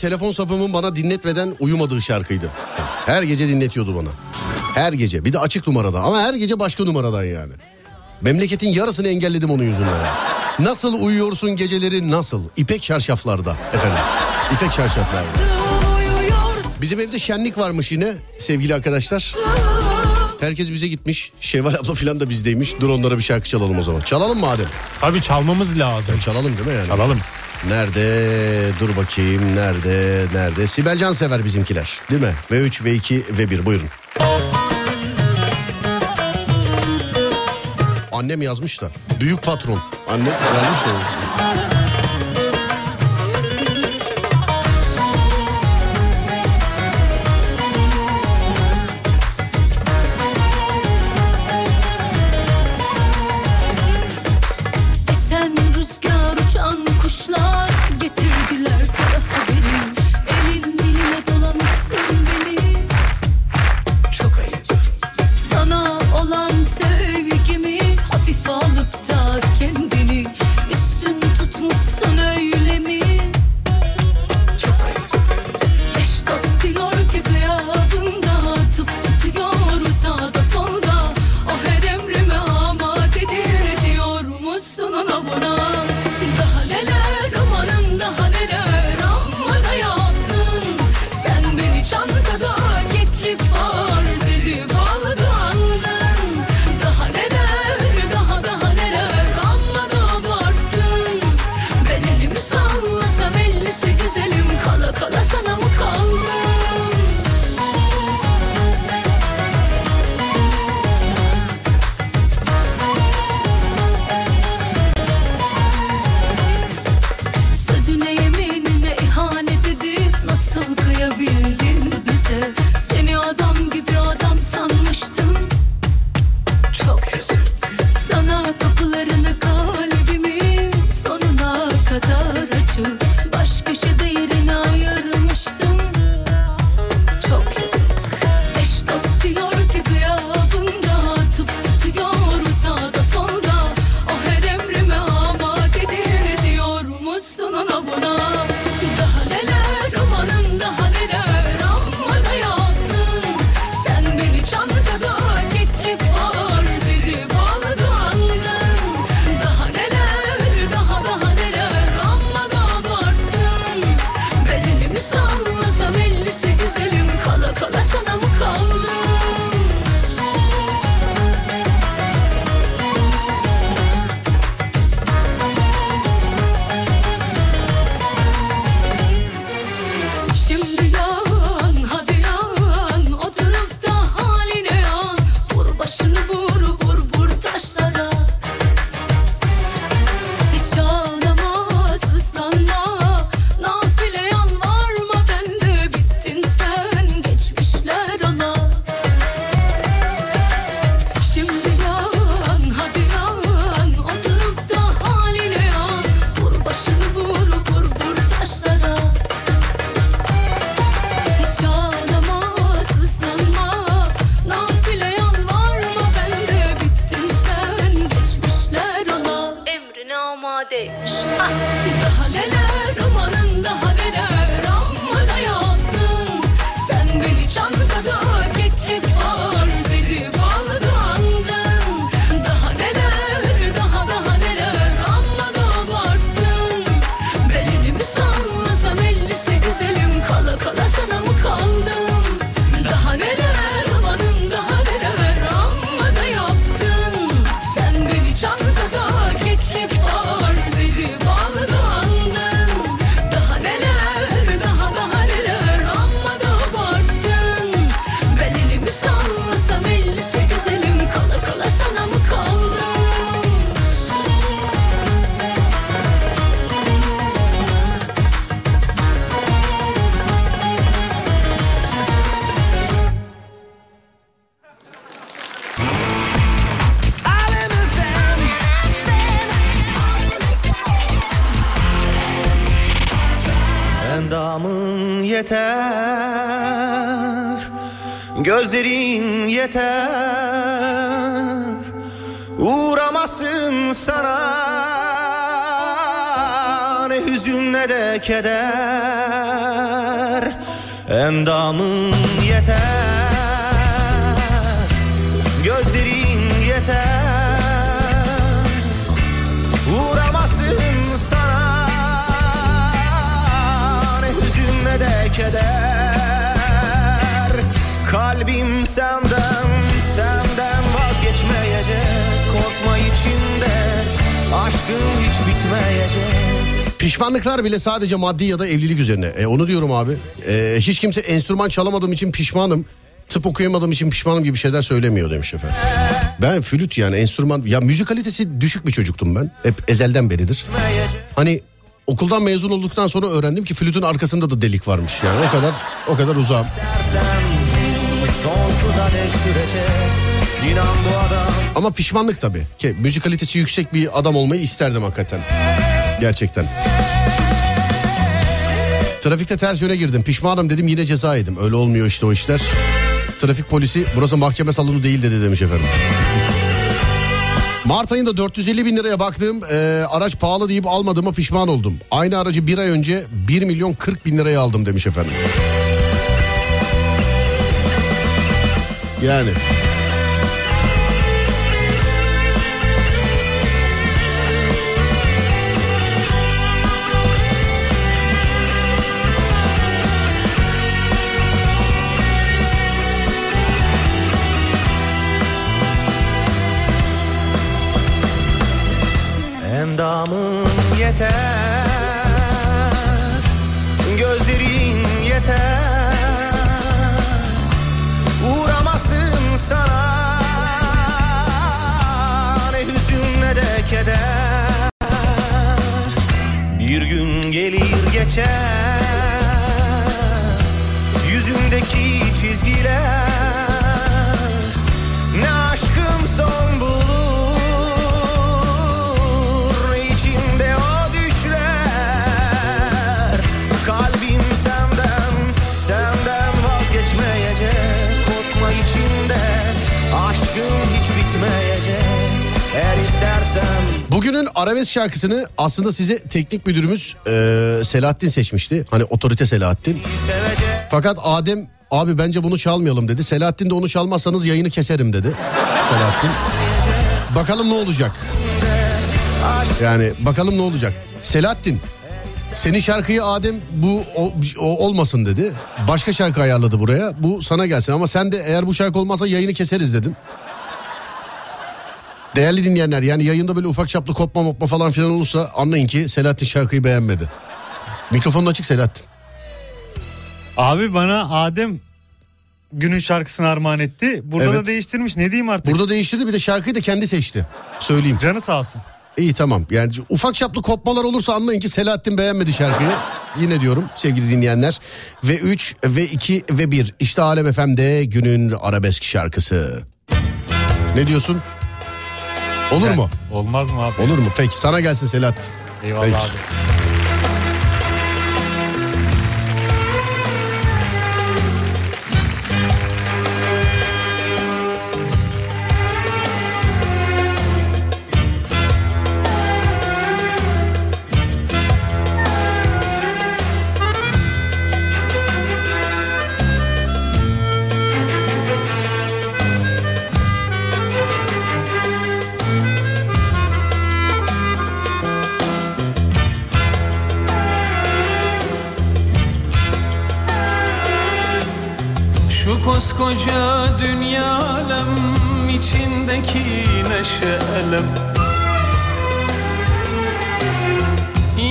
telefon safımın bana dinletmeden uyumadığı şarkıydı. Her gece dinletiyordu bana. Her gece. Bir de açık numaradan. Ama her gece başka numaradan yani. Memleketin yarısını engelledim onun yüzünden. Nasıl uyuyorsun geceleri nasıl? İpek çarşaflarda efendim. İpek çarşaflarda. uyuyorsun Bizim evde şenlik varmış yine sevgili arkadaşlar. Herkes bize gitmiş. Şevval abla falan da bizdeymiş. Dur onlara bir şarkı çalalım o zaman. Çalalım madem. Tabii çalmamız lazım. Çalalım değil mi yani? Çalalım. Nerede? Dur bakayım. Nerede? Nerede? Sibel Can sever bizimkiler. Değil mi? V3, V2, V1 buyurun. Annem yazmış da. Büyük patron. Annem yazmış da. Aşkın hiç bitmeyecek Pişmanlıklar bile sadece maddi ya da evlilik üzerine. E, onu diyorum abi. E, hiç kimse enstrüman çalamadığım için pişmanım. Tıp okuyamadığım için pişmanım gibi şeyler söylemiyor demiş efendim. Ben flüt yani enstrüman ya müzik kalitesi düşük bir çocuktum ben. Hep ezelden beridir. Hani okuldan mezun olduktan sonra öğrendim ki flütün arkasında da delik varmış. Yani o kadar o kadar uzağım. Sonsuza dek sürecek Ama pişmanlık tabii. Ki müzik kalitesi yüksek bir adam olmayı isterdim hakikaten. Gerçekten. Trafikte ters yöne girdim. Pişmanım dedim yine ceza yedim. Öyle olmuyor işte o işler. Trafik polisi burası mahkeme salonu değil dedi demiş efendim. Mart ayında 450 bin liraya baktığım e, araç pahalı deyip almadığıma pişman oldum. Aynı aracı bir ay önce 1 milyon 40 bin liraya aldım demiş efendim. Yani. Endamın yeter. Gözlerin yeter. Uğramasın sana. Ne hüzün ne de keder. Bir gün gelir geçer. Yüzündeki çizgiler Bugünün arabesk şarkısını aslında size teknik müdürümüz e, Selahattin seçmişti. Hani otorite Selahattin. Fakat Adem abi bence bunu çalmayalım dedi. Selahattin de onu çalmazsanız yayını keserim dedi. Selahattin. Bakalım ne olacak. Yani bakalım ne olacak. Selahattin senin şarkıyı Adem bu o, o olmasın dedi. Başka şarkı ayarladı buraya. Bu sana gelsin ama sen de eğer bu şarkı olmazsa yayını keseriz dedin. Değerli dinleyenler yani yayında böyle ufak çaplı kopma mopma falan filan olursa anlayın ki Selahattin şarkıyı beğenmedi. Mikrofonun açık Selahattin. Abi bana Adem günün şarkısını armağan etti. Burada Evet. da değiştirmiş. Ne diyeyim artık? Burada değiştirdi bir de şarkıyı da kendi seçti. Söyleyeyim. Canı sağ olsun. İyi tamam. Yani ufak çaplı kopmalar olursa anlayın ki Selahattin beğenmedi şarkıyı. Yine diyorum sevgili dinleyenler. Ve 3 ve 2 ve 1 işte Alem FM'de günün arabesk şarkısı. Ne diyorsun? Olur mu? Olmaz mı abi? Olur mu? Peki sana gelsin Selahattin. Eyvallah Peki. abi.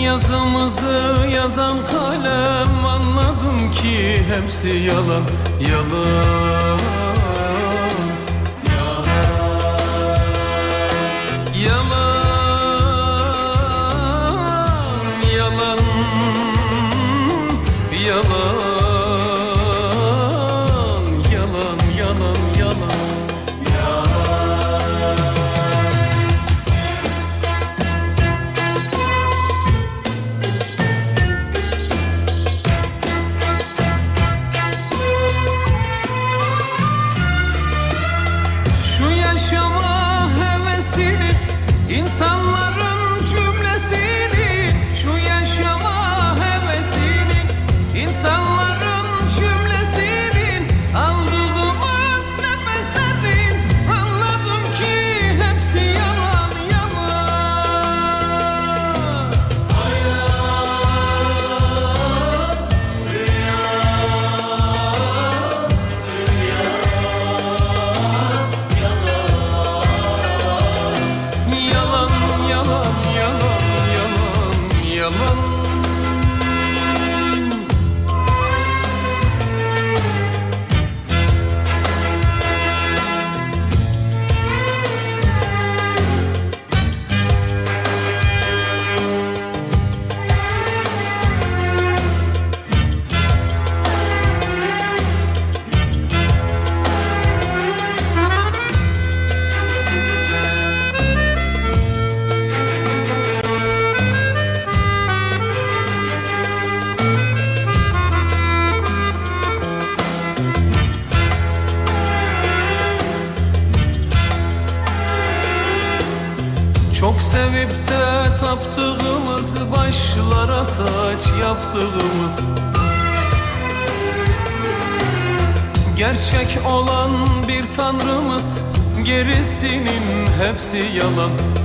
Yazımızı yazan kalem anladım ki hepsi yalan yalan hepsi yalan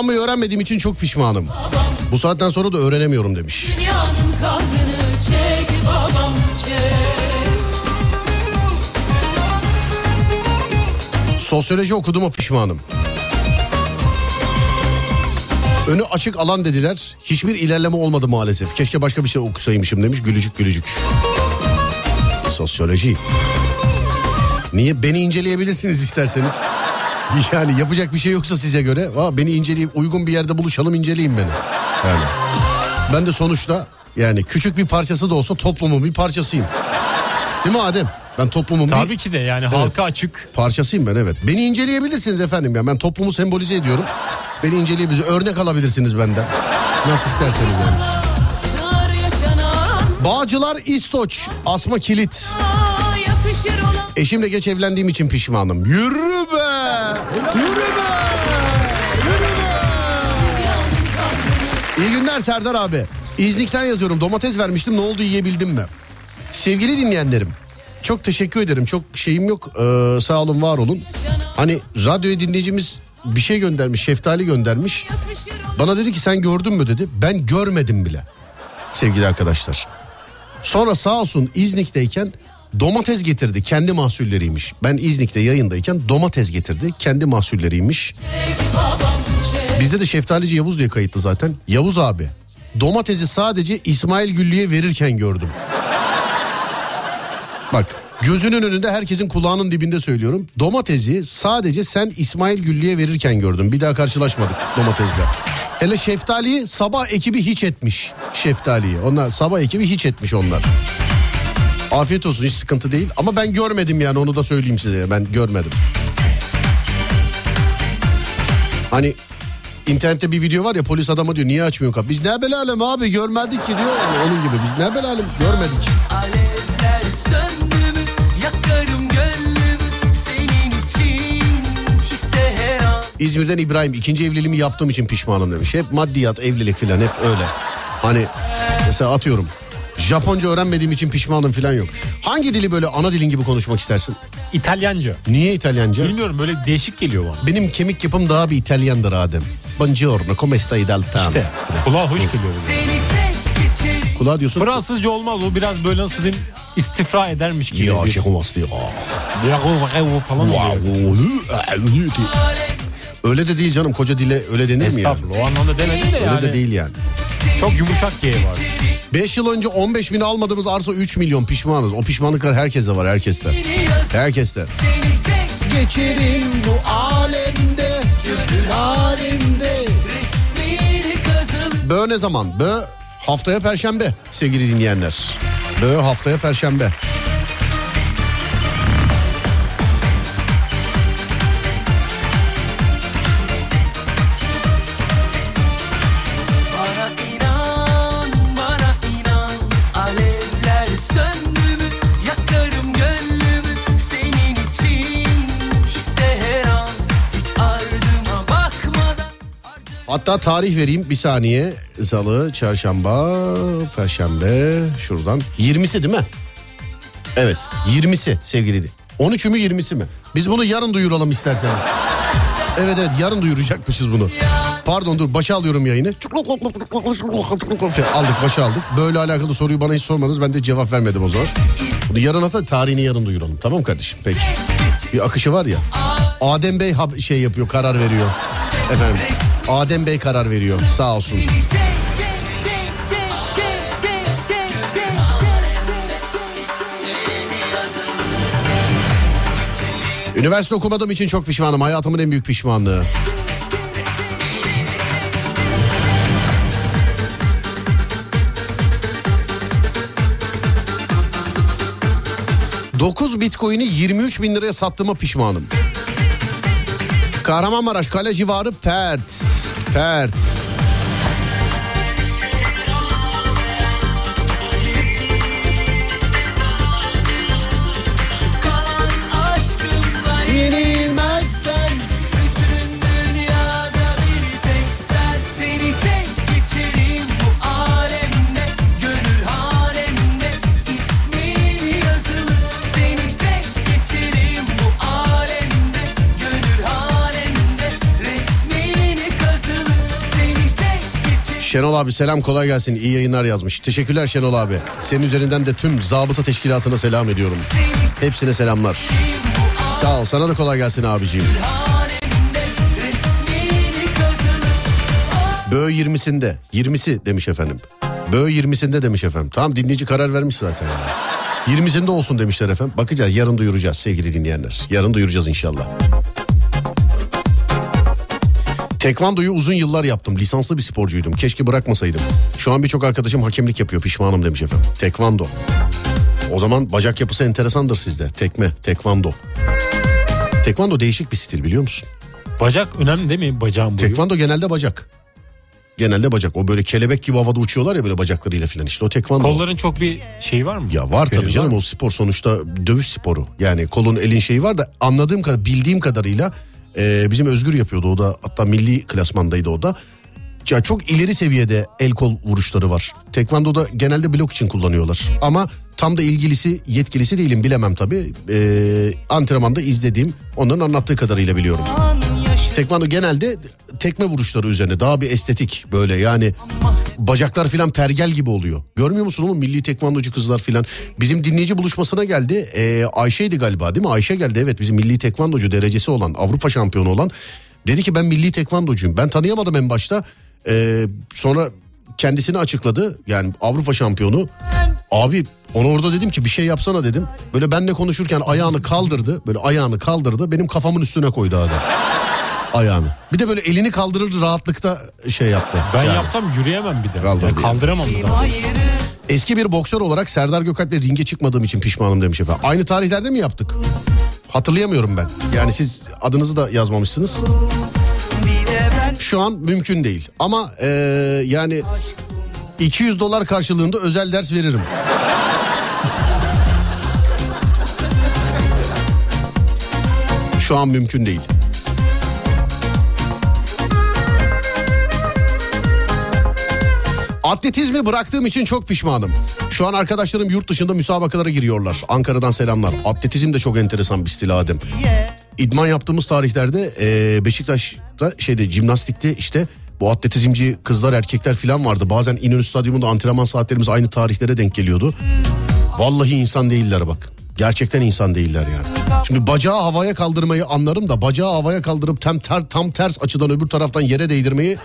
kullanmayı öğrenmediğim için çok pişmanım. Bu saatten sonra da öğrenemiyorum demiş. çek babam çek Sosyoloji okuduğuma pişmanım. Önü açık alan dediler. Hiçbir ilerleme olmadı maalesef. Keşke başka bir şey okusaymışım demiş. Gülücük gülücük. Sosyoloji. Niye? Beni inceleyebilirsiniz isterseniz. <laughs> Yani yapacak bir şey yoksa size göre. Aa, beni inceleyip uygun bir yerde buluşalım inceleyin beni. Yani. Ben de sonuçta yani küçük bir parçası da olsa toplumun bir parçasıyım. Değil mi Adem? Ben toplumun bir Tabii ki de yani Evet. halka açık. Parçasıyım ben evet. Beni inceleyebilirsiniz efendim ya. Ben toplumu sembolize ediyorum. Beni inceleyebilirsiniz. Örnek alabilirsiniz benden. Nasıl isterseniz yani. Bağcılar İstoç. Asma kilit. Eşimle geç evlendiğim için pişmanım. Yürü be! Yürü be! Yürü be! İyi günler Serdar abi. İznik'ten yazıyorum. Domates vermiştim. Ne oldu yiyebildim mi? Sevgili dinleyenlerim. Çok teşekkür ederim. Çok şeyim yok. Ee, sağ olun var olun. Hani radyoya dinleyicimiz bir şey göndermiş. Şeftali göndermiş. Bana dedi ki sen gördün mü dedi. Ben görmedim bile. Sevgili arkadaşlar. Sonra sağ olsun İznik'teyken Domates getirdi kendi mahsulleriymiş. Ben İznik'te yayındayken domates getirdi kendi mahsulleriymiş. Bizde de Şeftalici Yavuz diye kayıtlı zaten. Yavuz abi domatesi sadece İsmail Güllü'ye verirken gördüm. Bak gözünün önünde herkesin kulağının dibinde söylüyorum. Domatesi sadece sen İsmail Güllü'ye verirken gördüm. Bir daha karşılaşmadık domatesle. Hele şeftaliyi sabah ekibi hiç etmiş şeftaliyi. Onlar sabah ekibi hiç etmiş onlar. Afiyet olsun hiç sıkıntı değil ama ben görmedim yani onu da söyleyeyim size ben görmedim. Hani internette bir video var ya polis adama diyor niye açmıyor kapı? Biz ne belalem abi görmedik ki diyor. Yani onun gibi biz ne belalem görmedik. Alevler söndü mü yakarım İzmir'den İbrahim ikinci evliliğimi yaptığım için pişmanım demiş. Hep maddiyat evlilik filan hep öyle. Hani mesela atıyorum Japonca öğrenmediğim için pişmanım filan yok. Hangi dili böyle ana dilin gibi konuşmak istersin? İtalyanca. Niye İtalyanca? Bilmiyorum böyle değişik geliyor bana. Benim kemik yapım daha bir İtalyandır Adem. Buongiorno, come stai dal tam? İşte kulağa hoş geliyor. böyle. Kulağa diyorsun. Fransızca olmaz o biraz böyle nasıl diyeyim istifra edermiş gibi. Ya şey olmaz diyor. falan oluyor. Öyle de değil canım koca dile öyle denir mi ya? Estağfurullah o anlamda demedim de yani. Öyle de değil yani. Çok yumuşak G var. 5 yıl önce 15 bin almadığımız arsa 3 milyon pişmanız. O pişmanlıklar herkeste var herkeste. Herkeste. Geçerim bu alemde, alemde. Bö ne zaman? Bö haftaya perşembe sevgili dinleyenler. Bö haftaya perşembe. Hatta tarih vereyim bir saniye. Salı, çarşamba, perşembe şuradan. 20'si değil mi? Evet 20'si sevgili. 13'ü mü 20'si mi? Biz bunu yarın duyuralım isterseniz. Evet evet yarın duyuracakmışız bunu. Pardon dur başa alıyorum yayını. Aldık başa aldık. Böyle alakalı soruyu bana hiç sormadınız. Ben de cevap vermedim o zaman. Bunu yarın hatta tarihini yarın duyuralım. Tamam kardeşim peki. Bir akışı var ya. Adem Bey şey yapıyor karar veriyor. Efendim Adem Bey karar veriyor sağ olsun. Üniversite okumadığım için çok pişmanım. Hayatımın en büyük pişmanlığı. ...9 bitcoin'i 23 bin liraya sattığıma pişmanım. Kahramanmaraş kale civarı pert. Pert. Şenol abi selam kolay gelsin iyi yayınlar yazmış. Teşekkürler Şenol abi. Senin üzerinden de tüm zabıta teşkilatına selam ediyorum. Hepsine selamlar. Sağ ol sana da kolay gelsin abiciğim. Bö 20'sinde 20'si demiş efendim. Bö 20'sinde demiş efendim. Tamam dinleyici karar vermiş zaten. Yani. 20'sinde olsun demişler efendim. Bakacağız yarın duyuracağız sevgili dinleyenler. Yarın duyuracağız inşallah. Tekvandoyu uzun yıllar yaptım. Lisanslı bir sporcuydum. Keşke bırakmasaydım. Şu an birçok arkadaşım hakemlik yapıyor. Pişmanım demiş efendim. Tekvando. O zaman bacak yapısı enteresandır sizde. Tekme, tekvando. Tekvando değişik bir stil biliyor musun? Bacak önemli değil mi bacağın boyu? Tekvando genelde bacak. Genelde bacak. O böyle kelebek gibi havada uçuyorlar ya böyle bacaklarıyla falan işte o tekvando. Kolların çok bir şeyi var mı? Ya var tabii Görevi canım var o spor sonuçta dövüş sporu. Yani kolun elin şeyi var da anladığım kadar bildiğim kadarıyla e, bizim Özgür yapıyordu o da hatta milli klasmandaydı o da. Ya çok ileri seviyede el kol vuruşları var. Tekvando'da genelde blok için kullanıyorlar. Ama tam da ilgilisi yetkilisi değilim bilemem tabii. E, antrenmanda izlediğim onların anlattığı kadarıyla biliyorum. Tekvando genelde tekme vuruşları üzerine daha bir estetik böyle yani bacaklar filan pergel gibi oluyor. Görmüyor musun oğlum milli tekvandocu kızlar filan. Bizim dinleyici buluşmasına geldi. Ee, Ayşe'ydi galiba değil mi? Ayşe geldi evet bizim milli tekvandocu derecesi olan Avrupa şampiyonu olan. Dedi ki ben milli tekvandocuyum. Ben tanıyamadım en başta. Ee, sonra kendisini açıkladı. Yani Avrupa şampiyonu. Abi ona orada dedim ki bir şey yapsana dedim. Böyle benle konuşurken ayağını kaldırdı. Böyle ayağını kaldırdı. Benim kafamın üstüne koydu adam. Ayağını. Bir de böyle elini kaldırır rahatlıkta şey yaptı. Ben Yani. yapsam yürüyemem bir de. Yani kaldıramam bir daha. Eski bir boksör olarak Serdar Gökalp'le ringe çıkmadığım için pişmanım demiş efendim. Aynı tarihlerde mi yaptık? Hatırlayamıyorum ben. Yani siz adınızı da yazmamışsınız. Şu an mümkün değil. Ama eee, yani 200 dolar karşılığında özel ders veririm. Şu an mümkün değil. Atletizmi bıraktığım için çok pişmanım. Şu an arkadaşlarım yurt dışında müsabakalara giriyorlar. Ankara'dan selamlar. Atletizm de çok enteresan bir stil Adem. İdman yaptığımız tarihlerde e, Beşiktaş'ta şeyde jimnastikte işte bu atletizmci kızlar erkekler falan vardı. Bazen İnönü Stadyumunda antrenman saatlerimiz aynı tarihlere denk geliyordu. Vallahi insan değiller bak. Gerçekten insan değiller yani. Şimdi bacağı havaya kaldırmayı anlarım da bacağı havaya kaldırıp tam, ter, tam ters açıdan öbür taraftan yere değdirmeyi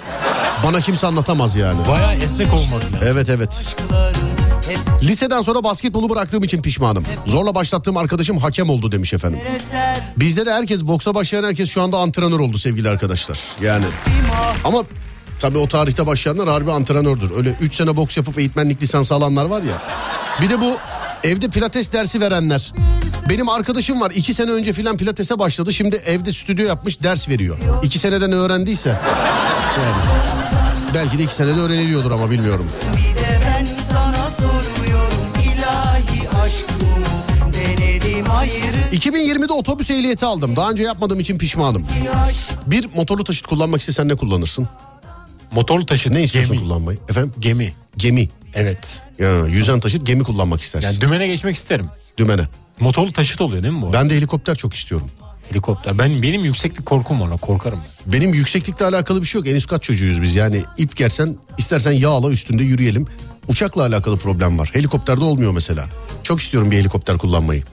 bana kimse anlatamaz yani. Baya esnek olmak lazım. Evet evet. Liseden sonra basketbolu bıraktığım için pişmanım. Zorla başlattığım arkadaşım hakem oldu demiş efendim. Bizde de herkes boksa başlayan herkes şu anda antrenör oldu sevgili arkadaşlar. Yani ama tabii o tarihte başlayanlar harbi antrenördür. Öyle 3 sene boks yapıp eğitmenlik lisansı alanlar var ya. Bir de bu evde pilates dersi verenler. Benim arkadaşım var 2 sene önce filan pilatese başladı. Şimdi evde stüdyo yapmış ders veriyor. 2 seneden öğrendiyse. Yani. Belki de 2 senede öğreniliyordur ama bilmiyorum. Bir de ben sana sormuyorum ilahi aşk bu mu? Denedim ayrı 2020'de otobüs ehliyeti aldım. Daha önce yapmadığım için pişmanım. Bir motorlu taşıt kullanmak istesen ne kullanırsın? Motorlu taşıt. Ne istiyorsun Gemi. kullanmayı? Efendim? Gemi. Gemi. Evet. Ya, yüzen taşıt gemi kullanmak istersin. Yani dümene geçmek isterim. Dümene. Motorlu taşıt oluyor değil mi bu? Ben de helikopter çok istiyorum. Helikopter. Ben benim yükseklik korkum var. Korkarım. Benim yükseklikle alakalı bir şey yok. En üst kat çocuğuyuz biz. Yani ip gersen istersen yağla üstünde yürüyelim. Uçakla alakalı problem var. Helikopterde olmuyor mesela. Çok istiyorum bir helikopter kullanmayı.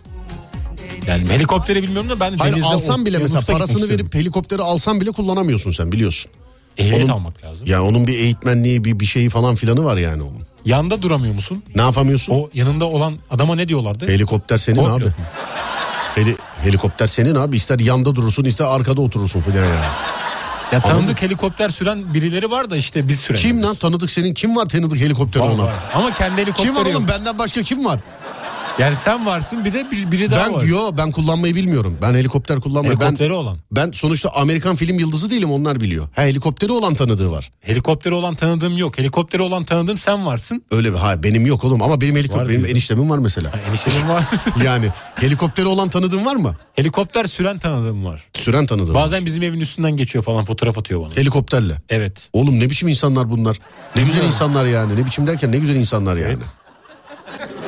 Yani helikopteri bilmiyorum da ben Hayır denizde alsan bile mesela parasını verip helikopteri alsan bile kullanamıyorsun sen biliyorsun. Ehliyet Onun- almak lazım. Ya onun bir eğitmenliği bir, bir şeyi falan filanı var yani onun. Yanda duramıyor musun? Ne yapamıyorsun? O yanında olan adama ne diyorlardı? Helikopter senin Komplo. abi. Heli, helikopter senin abi. İster yanda durursun ister arkada oturursun falan yani. Ya tanıdık helikopter süren birileri var da işte biz süremeyiz. Kim lan tanıdık senin? Kim var tanıdık helikopteri Var, ona? var. Ama kendi helikopteri Kim var yok. oğlum benden başka kim var? Yani sen varsın bir de bir- biri daha Ben var. yo ben kullanmayı bilmiyorum. Ben helikopter kullanmayı ben Helikopteri olan. ben sonuçta Amerikan film yıldızı değilim onlar biliyor. Ha helikopteri olan tanıdığı var. Helikopteri olan tanıdığım yok. Helikopteri olan tanıdığım sen varsın. Öyle bir ha benim yok oğlum ama benim helikopter Var benim diyorsun. eniştemin var mesela. Ha, eniştemin var. <laughs> yani helikopteri olan tanıdığın var mı? Helikopter süren tanıdığım var. Süren tanıdığın. var. Bazen bizim evin üstünden geçiyor falan fotoğraf atıyor bana. Helikopterle. Evet. Oğlum ne biçim insanlar bunlar? Ne güzel insanlar yani. Ne biçim derken ne güzel insanlar yani. Evet.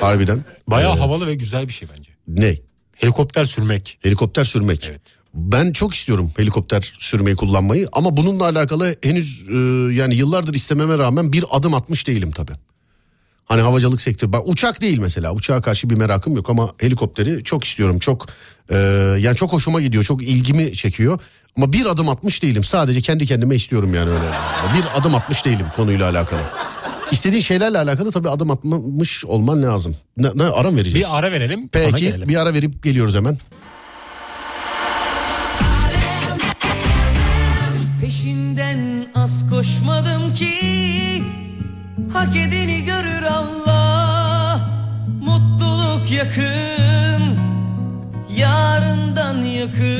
Harbiden. Bayağı Evet. havalı ve güzel bir şey bence. Ne? Helikopter sürmek. Helikopter sürmek. Evet. Ben çok istiyorum helikopter sürmeyi kullanmayı ama bununla alakalı henüz e, yani yıllardır istememe rağmen bir adım atmış değilim tabii. Hani havacılık sektörü. Bak uçak değil mesela. Uçağa karşı bir merakım yok ama helikopteri çok istiyorum. Çok e, yani çok hoşuma gidiyor. Çok ilgimi çekiyor. Ama bir adım atmış değilim. Sadece kendi kendime istiyorum yani öyle. Bir adım atmış değilim konuyla alakalı. İstediğin şeylerle alakalı tabii adım atmış olman lazım. Ne, ne ara mı vereceğiz? Bir ara verelim. Peki bir ara verip geliyoruz hemen. Peşinden az koşmadım ki Hak edeni görür Allah Mutluluk yakın Yarından yakın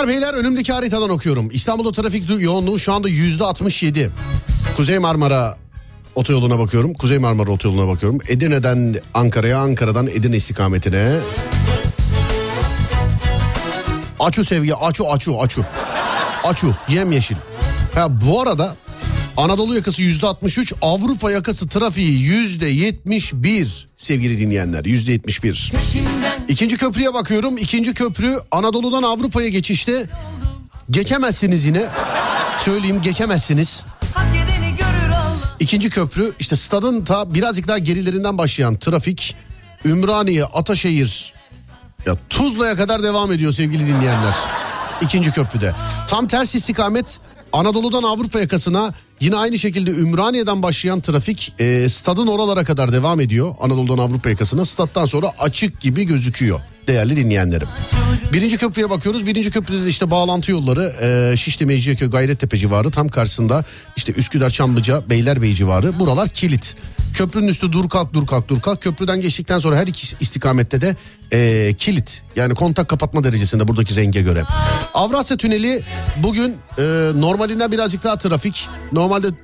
Hanımlar beyler önümdeki haritadan okuyorum. İstanbul'da trafik yoğunluğu şu anda yüzde 67. Kuzey Marmara otoyoluna bakıyorum. Kuzey Marmara otoyoluna bakıyorum. Edirne'den Ankara'ya, Ankara'dan Edirne istikametine. Açu sevgi, açu, açu, açu. Açu, yemyeşil. Ha bu arada Anadolu yakası yüzde 63, Avrupa yakası trafiği yüzde 71 sevgili dinleyenler, yüzde 71. İkinci köprüye bakıyorum. İkinci köprü Anadolu'dan Avrupa'ya geçişte geçemezsiniz yine. Söyleyeyim geçemezsiniz. İkinci köprü işte stadın ta birazcık daha gerilerinden başlayan trafik Ümraniye, Ataşehir ya Tuzla'ya kadar devam ediyor sevgili dinleyenler. İkinci köprüde. Tam ters istikamet Anadolu'dan Avrupa yakasına yine aynı şekilde Ümraniye'den başlayan trafik e, stadın oralara kadar devam ediyor. Anadolu'dan Avrupa yakasına stat'tan sonra açık gibi gözüküyor değerli dinleyenlerim. Birinci köprüye bakıyoruz. Birinci köprüde de işte bağlantı yolları e, Şişli, Mecidiyeköy, Gayrettepe civarı tam karşısında işte Üsküdar, Çamlıca, Beylerbeyi civarı. Buralar kilit. Köprünün üstü dur kalk dur kalk dur kalk. Köprüden geçtikten sonra her iki istikamette de e, kilit. Yani kontak kapatma derecesinde buradaki renge göre. Avrasya Tüneli bugün e, normalinden birazcık daha trafik. Normalde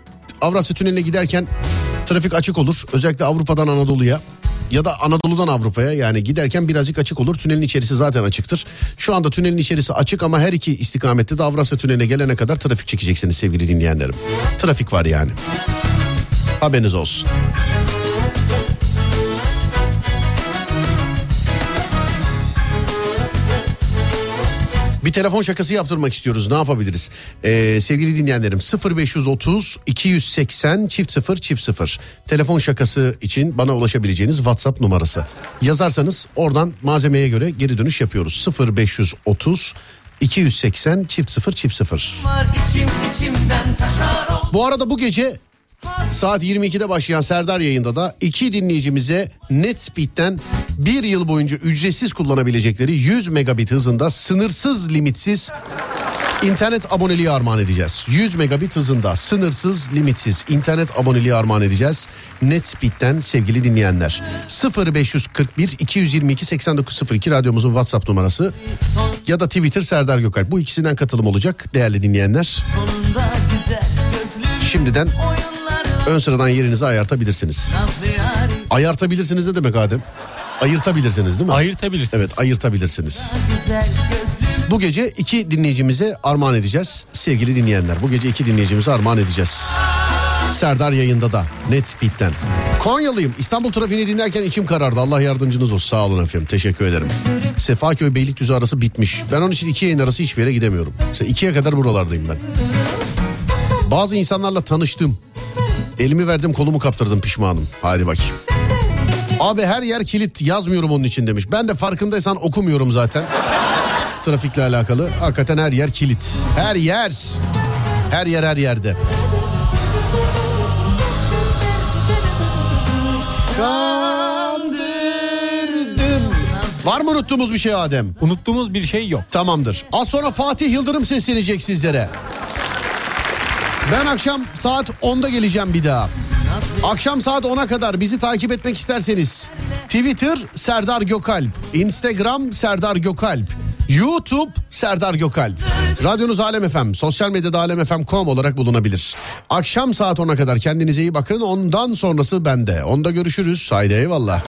Avrasya Tüneli'ne giderken trafik açık olur. Özellikle Avrupa'dan Anadolu'ya ya da Anadolu'dan Avrupa'ya yani giderken birazcık açık olur. Tünelin içerisi zaten açıktır. Şu anda tünelin içerisi açık ama her iki istikamette de Avrasya Tüneli'ne gelene kadar trafik çekeceksiniz sevgili dinleyenlerim. Trafik var yani. Haberiniz olsun. Telefon şakası yaptırmak istiyoruz. Ne yapabiliriz? Ee, sevgili dinleyenlerim 0530 280 çift 0 çift 0. Telefon şakası için bana ulaşabileceğiniz WhatsApp numarası. Yazarsanız oradan malzemeye göre geri dönüş yapıyoruz. 0530 280 çift 0 çift 0. Bu arada bu gece Saat 22'de başlayan Serdar yayında da iki dinleyicimize NetSpeed'den bir yıl boyunca ücretsiz kullanabilecekleri 100 megabit hızında sınırsız limitsiz internet aboneliği armağan edeceğiz. 100 megabit hızında sınırsız limitsiz internet aboneliği armağan edeceğiz. NetSpeed'den sevgili dinleyenler. 0541 222 8902 radyomuzun WhatsApp numarası ya da Twitter Serdar Gökalp. Bu ikisinden katılım olacak değerli dinleyenler. Şimdiden ön sıradan yerinizi ayartabilirsiniz. Ayartabilirsiniz ne demek Adem? Ayırtabilirsiniz değil mi? Ayırtabilirsiniz. Evet ayırtabilirsiniz. Bu gece iki dinleyicimize armağan edeceğiz sevgili dinleyenler. Bu gece iki dinleyicimize armağan edeceğiz. Serdar yayında da Netspeed'den. Konyalıyım. İstanbul trafiğini dinlerken içim karardı. Allah yardımcınız olsun. Sağ olun efendim. Teşekkür ederim. Sefaköy Beylikdüzü arası bitmiş. Ben onun için iki yayın arası hiçbir yere gidemiyorum. Mesela ikiye kadar buralardayım ben. Bazı insanlarla tanıştım. Elimi verdim kolumu kaptırdım pişmanım. Hadi bakayım. Abi her yer kilit yazmıyorum onun için demiş. Ben de farkındaysan okumuyorum zaten. <laughs> Trafikle alakalı. Hakikaten her yer kilit. Her yer. Her yer her yerde. Var mı unuttuğumuz bir şey Adem? Unuttuğumuz bir şey yok. Tamamdır. Az sonra Fatih Yıldırım seslenecek sizlere. Ben akşam saat 10'da geleceğim bir daha. Akşam saat 10'a kadar bizi takip etmek isterseniz Twitter Serdar Gökalp, Instagram Serdar Gökalp, YouTube Serdar Gökalp. Radyonuz Alem FM, sosyal medyada alemfm.com olarak bulunabilir. Akşam saat 10'a kadar kendinize iyi bakın. Ondan sonrası bende. Onda görüşürüz. Haydi eyvallah.